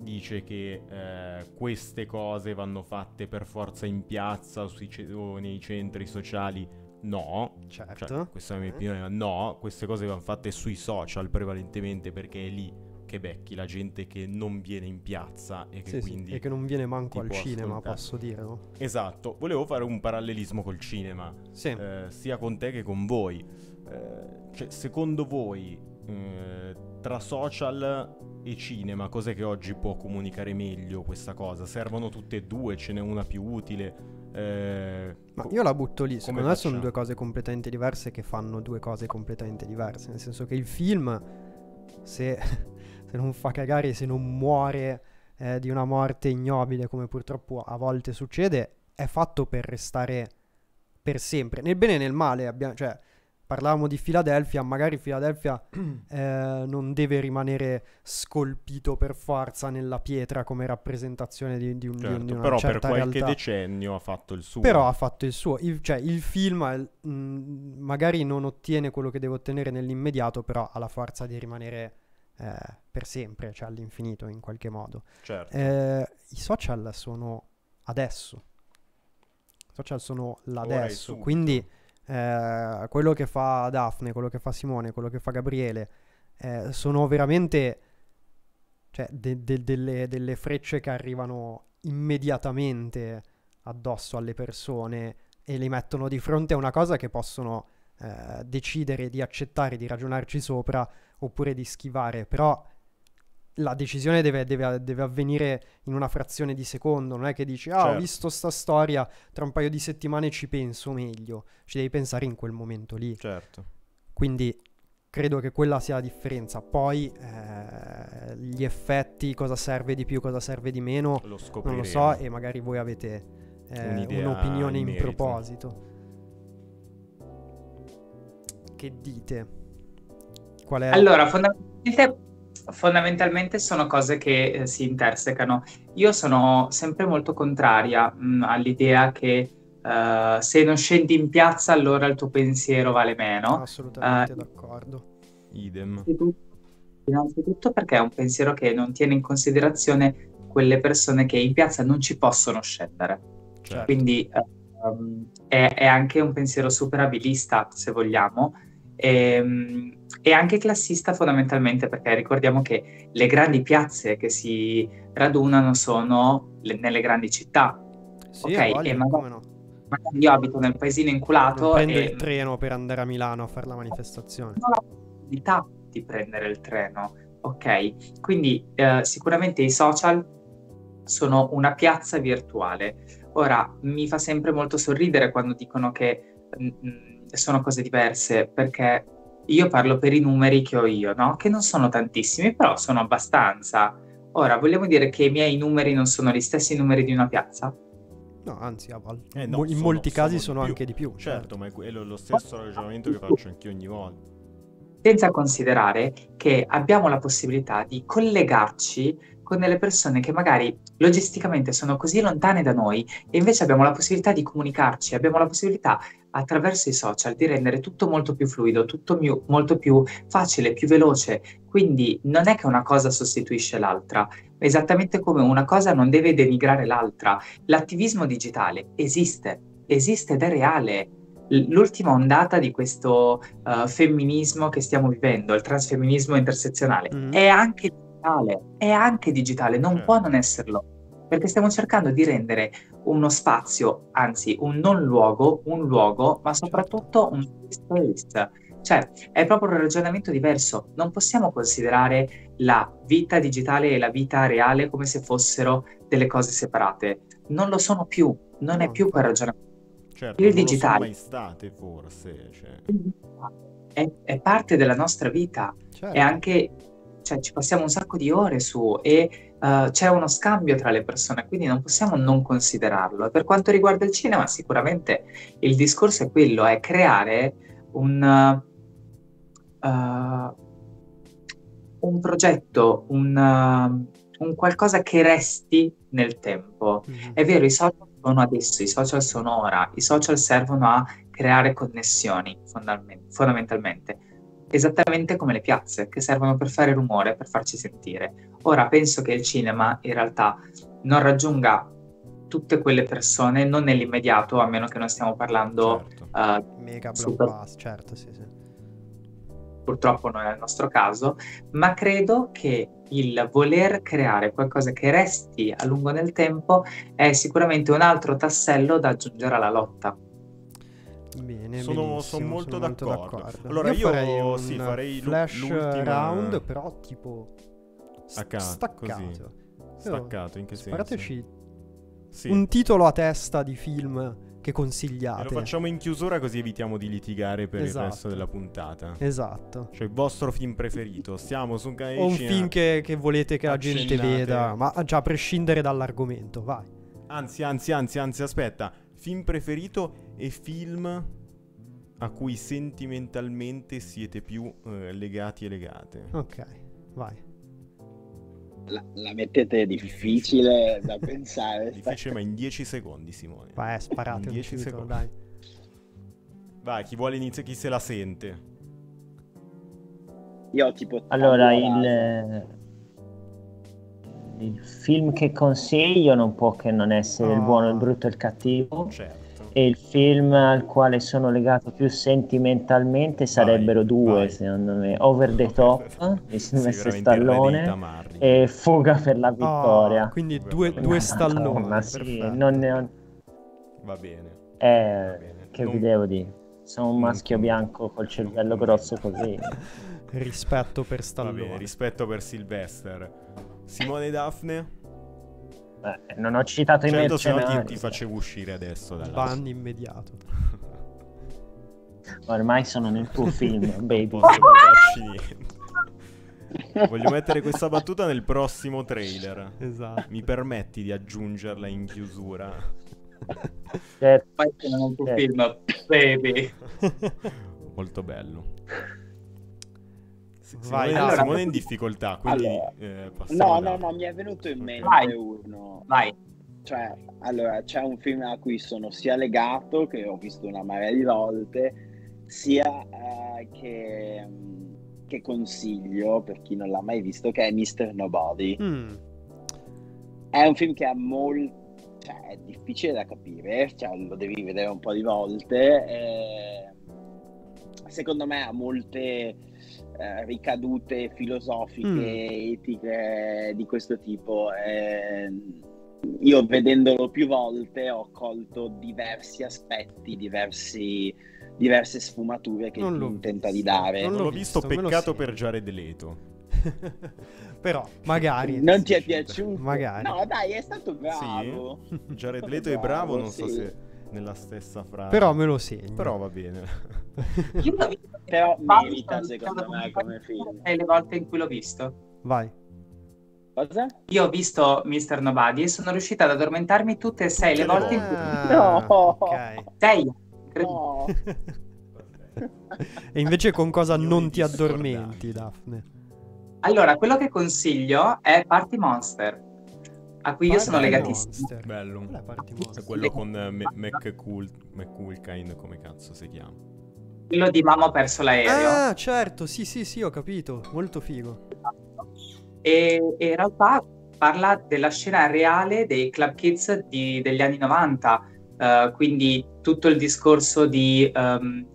Speaker 1: dice che eh, queste cose vanno fatte per forza in piazza o, ce- o nei centri sociali. No, certo. Cioè, questa è la mia opinione. No, queste cose vanno fatte sui social prevalentemente perché è lì che becchi la gente che non viene in piazza e che
Speaker 2: sì,
Speaker 1: quindi...
Speaker 2: Sì, e che non viene manco al cinema, ascoltare. posso dire, no?
Speaker 1: Esatto, volevo fare un parallelismo col cinema,
Speaker 2: sì.
Speaker 1: eh, sia con te che con voi. Eh, cioè, secondo voi, eh, tra social e cinema, cos'è che oggi può comunicare meglio questa cosa? Servono tutte e due, ce n'è una più utile?
Speaker 2: Eh, Ma io la butto lì, secondo me sono due cose completamente diverse che fanno due cose completamente diverse, nel senso che il film, se se non fa cagare, se non muore eh, di una morte ignobile come purtroppo a volte succede, è fatto per restare per sempre. Nel bene e nel male, abbiamo, cioè, parlavamo di Philadelphia, magari Philadelphia eh, non deve rimanere scolpito per forza nella pietra come rappresentazione di, di, un, certo, di una
Speaker 1: però
Speaker 2: certa
Speaker 1: per
Speaker 2: qualche
Speaker 1: realtà. decennio ha fatto il suo.
Speaker 2: Però ha fatto il suo, il, cioè il film mh, mm, magari non ottiene quello che deve ottenere nell'immediato, però ha la forza di rimanere eh, per sempre, cioè all'infinito in qualche modo.
Speaker 1: Certo.
Speaker 2: Eh, I social sono adesso. I social sono l'adesso, quindi eh, quello che fa Daphne, quello che fa Simone, quello che fa Gabriele, eh, sono veramente cioè, de- de- delle, delle frecce che arrivano immediatamente addosso alle persone e li mettono di fronte a una cosa che possono eh, decidere di accettare, di ragionarci sopra oppure di schivare, però la decisione deve, deve, deve, avvenire in una frazione di secondo, non è che dici, ah, certo. ho visto sta storia, tra un paio di settimane ci penso meglio, ci devi pensare in quel momento lì.
Speaker 1: Certo.
Speaker 2: Quindi credo che quella sia la differenza. Poi eh, gli effetti, cosa serve di più, cosa serve di meno, lo non lo so e magari voi avete eh, un'opinione in, in proposito. Che dite?
Speaker 3: Qual è? Allora, fondamentalmente, fondamentalmente sono cose che eh, si intersecano. Io sono sempre molto contraria mh, mm, all'idea che uh, se non scendi in piazza allora il tuo pensiero vale meno.
Speaker 2: Assolutamente uh, d'accordo.
Speaker 1: Idem.
Speaker 3: Innanzitutto perché è un pensiero che non tiene in considerazione quelle persone che in piazza non ci possono scendere. Certo. Quindi uh, è, è, anche un pensiero superabilista, se vogliamo, e, ehm, e anche classista fondamentalmente perché ricordiamo che le grandi piazze che si radunano sono le, nelle grandi città.
Speaker 2: Sì, ok, voglia, e magari, no.
Speaker 3: magari, io abito nel paesino inculato. Non
Speaker 2: prendo
Speaker 3: e...
Speaker 2: il treno per andare a Milano a fare la manifestazione.
Speaker 3: Non ho la possibilità di prendere il treno, ok? Quindi eh, sicuramente i social sono una piazza virtuale. Ora, mi fa sempre molto sorridere quando dicono che mh, mm, mm, sono cose diverse, perché io parlo per i numeri che ho io, no? Che non sono tantissimi, però sono abbastanza. Ora, vogliamo dire che i miei numeri non sono gli stessi numeri di una piazza?
Speaker 2: No, anzi, eh, no, in sono, molti casi sono, sono anche di più.
Speaker 1: Certo, certo. ma è quello, lo stesso ragionamento che faccio anch'io ogni volta.
Speaker 3: Senza considerare che abbiamo la possibilità di collegarci con delle persone che magari logisticamente sono così lontane da noi e invece abbiamo la possibilità di comunicarci, abbiamo la possibilità attraverso i social di rendere tutto molto più fluido, tutto mio, molto più facile, più veloce. Quindi non è che una cosa sostituisce l'altra, esattamente come una cosa non deve denigrare l'altra. L'attivismo digitale esiste, esiste ed è reale. L'ultima ondata di questo uh, femminismo che stiamo vivendo, il transfemminismo intersezionale, mm. è anche digitale, è anche digitale, non certo. può non esserlo. perché stiamo cercando di rendere uno spazio, anzi un non luogo, un luogo, ma soprattutto un space. Cioè, è proprio un ragionamento diverso. Non possiamo considerare la vita digitale e la vita reale come se fossero delle cose separate. Non lo sono più, non è più quel ragionamento.
Speaker 1: Certo, il digitale mai state forse. Cioè.
Speaker 3: È, è, parte della nostra vita. Certo. E anche cioè, ci passiamo un sacco di ore su e uh, c'è uno scambio tra le persone, quindi non possiamo non considerarlo. E per quanto riguarda il cinema, sicuramente il discorso è quello, è creare un, uh, un progetto, un, uh, un, qualcosa che resti nel tempo. Mm-hmm. È vero, i social sono adesso, i social sono ora, i social servono a creare connessioni fondamentalmente esattamente come le piazze, che servono per fare rumore, per farci sentire. Ora penso che il cinema in realtà non raggiunga tutte quelle persone, non nell'immediato, a meno che non stiamo parlando...
Speaker 2: Certo. Uh, Mega blockbuster, certo, sì, sì.
Speaker 3: Purtroppo non è il nostro caso, ma credo che il voler creare qualcosa che resti a lungo nel tempo è sicuramente un altro tassello da aggiungere alla lotta.
Speaker 2: Bene, sono, sono molto, sono
Speaker 1: d'accordo. molto, d'accordo. Allora io, io farei un sì, farei
Speaker 2: flash round, però tipo
Speaker 1: st- staccato. Così. Staccato, in che senso?
Speaker 2: Sparateci sì. un titolo a testa di film che consigliate. E
Speaker 1: lo facciamo in chiusura così evitiamo di litigare per esatto. il resto della puntata.
Speaker 2: Esatto.
Speaker 1: Cioè il vostro film preferito. Stiamo su un canale
Speaker 2: O un film che, che, volete che la gente veda, ma già a prescindere dall'argomento, vai.
Speaker 1: Anzi, anzi, anzi, anzi, aspetta. Film preferito e film a cui sentimentalmente siete più eh, legati e legate.
Speaker 2: Ok, vai.
Speaker 4: La, la mettete difficile da pensare.
Speaker 1: Difficile, ma in 10 secondi, Simone.
Speaker 2: Vai, sparate in 10 secondi. Dai.
Speaker 1: Vai, chi vuole iniziare, chi se la sente.
Speaker 4: Io ho tipo...
Speaker 5: Allora, il, il film che consiglio non può che non essere oh. il buono, il brutto e il cattivo.
Speaker 1: Certo.
Speaker 5: E il film al quale sono legato più sentimentalmente sarebbero vai, due, vai. secondo me: Over the Top di Silvestre Stallone e Fuga per la vittoria.
Speaker 2: Oh, quindi due, due Stallone. Ma
Speaker 5: sì, non ne ho...
Speaker 1: Va bene.
Speaker 5: Eh, Va bene. che non... vi devo dire? Sono un maschio bianco col cervello grosso così.
Speaker 2: rispetto per Stallone. Va bene,
Speaker 1: rispetto per Sylvester. Simone Daphne?
Speaker 5: Eh, non ho citato certo, i mercenari.
Speaker 1: Se no ti, ti facevo uscire adesso dalla...
Speaker 2: Ban immediato.
Speaker 5: Ormai sono nel tuo film, baby.
Speaker 1: Voglio mettere questa battuta nel prossimo trailer.
Speaker 2: Esatto.
Speaker 1: Mi permetti di aggiungerla in chiusura?
Speaker 3: Certo. Poi sono nel tuo certo. film, baby.
Speaker 1: Molto bello. Vai, allora, Simone è in difficoltà, quindi allora, eh,
Speaker 4: No, no, no, mi è venuto in mente Vai. uno.
Speaker 3: Vai.
Speaker 4: Cioè, allora, c'è un film a cui sono sia legato, che ho visto una marea di volte, sia uh, che, che, consiglio per chi non l'ha mai visto, che è Mr. Nobody. Mm. È un film che ha molto... Cioè, è difficile da capire, cioè, lo devi vedere un po' di volte. E... Secondo me ha molte eh, ricadute filosofiche, mm. etiche di questo tipo. Eh, io vedendolo più volte ho colto diversi aspetti, diversi, diverse sfumature che non tenta di dare.
Speaker 1: Non l'ho visto, visto peccato per Jared Leto.
Speaker 2: Però, magari.
Speaker 4: Non ti è piaciuto?
Speaker 2: Magari.
Speaker 4: No, dai, è stato bravo.
Speaker 1: Sì? Jared Leto è bravo, non sì. so se nella stessa frase.
Speaker 2: Però me lo segno.
Speaker 1: Però va bene.
Speaker 4: Però merita secondo me come film.
Speaker 3: E le volte in cui l'ho visto.
Speaker 2: Vai.
Speaker 4: Cosa?
Speaker 3: Io ho visto Mr. Nobody e sono riuscita ad addormentarmi tutte e sei le volte in cui...
Speaker 2: Ah, no! Okay.
Speaker 3: Sei!
Speaker 4: No.
Speaker 2: e invece con cosa Io non ti addormenti, Daphne?
Speaker 3: Allora, quello che consiglio è Party Monster a cui io sono legatissimo. Monster.
Speaker 1: Bello. È quello con uh, McCool, McCoolkine, come cazzo si chiama?
Speaker 3: Quello di Mamma ho perso l'aereo.
Speaker 2: Ah, certo, sì, sì, sì, ho capito. Molto figo.
Speaker 3: E, e in realtà parla della scena reale dei club kids di, degli anni 90, uh, eh, quindi tutto il discorso di, um,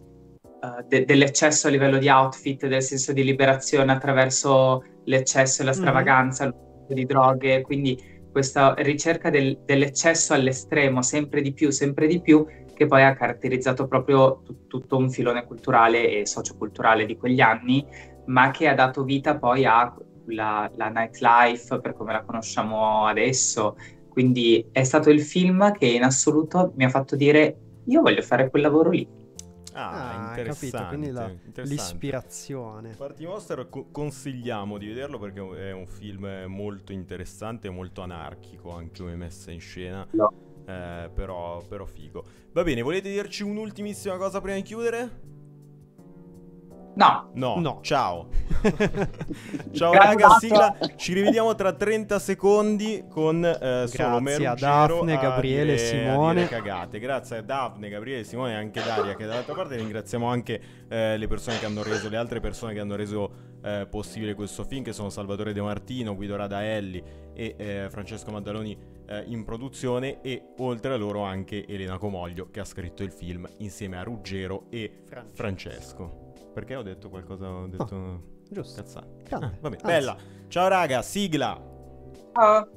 Speaker 3: uh, de- dell'eccesso a livello di outfit, del senso di liberazione attraverso l'eccesso e la mhm. stravaganza, mm. di droghe, quindi questa ricerca del, dell'eccesso all'estremo, sempre di più, sempre di più, che poi ha caratterizzato proprio t- tutto un filone culturale e socioculturale di quegli anni, ma che ha dato vita poi alla nightlife per come la conosciamo adesso. Quindi è stato il film che in assoluto mi ha fatto dire io voglio fare quel lavoro lì.
Speaker 2: Ah, ah capito, quindi la, l'ispirazione.
Speaker 1: Party Monster co- consigliamo di vederlo perché è un film molto interessante, molto anarchico anche come messa in scena. No. Eh, però, però figo. Va bene, volete dirci un'ultimissima cosa prima di chiudere?
Speaker 3: No.
Speaker 1: No. no. Ciao. Ciao raga, sigla. Ci rivediamo tra 30 secondi con eh, solo Grazie a
Speaker 2: Daphne, Gabriele e Simone.
Speaker 1: cagate. Grazie a Daphne, Gabriele, Simone e anche Daria che dall'altra parte ringraziamo anche eh, le persone che hanno reso, le altre persone che hanno reso eh, possibile questo film che sono Salvatore De Martino, Guido Radaelli e eh, Francesco Maddaloni eh, in produzione e oltre a loro anche Elena Comoglio che ha scritto il film insieme a Ruggero e Francesco. Francesco. Perché ho detto qualcosa? Ho detto... Oh,
Speaker 2: giusto.
Speaker 1: Cazzate. Ah, va bene. Bella. Ciao raga, sigla.
Speaker 3: Ciao.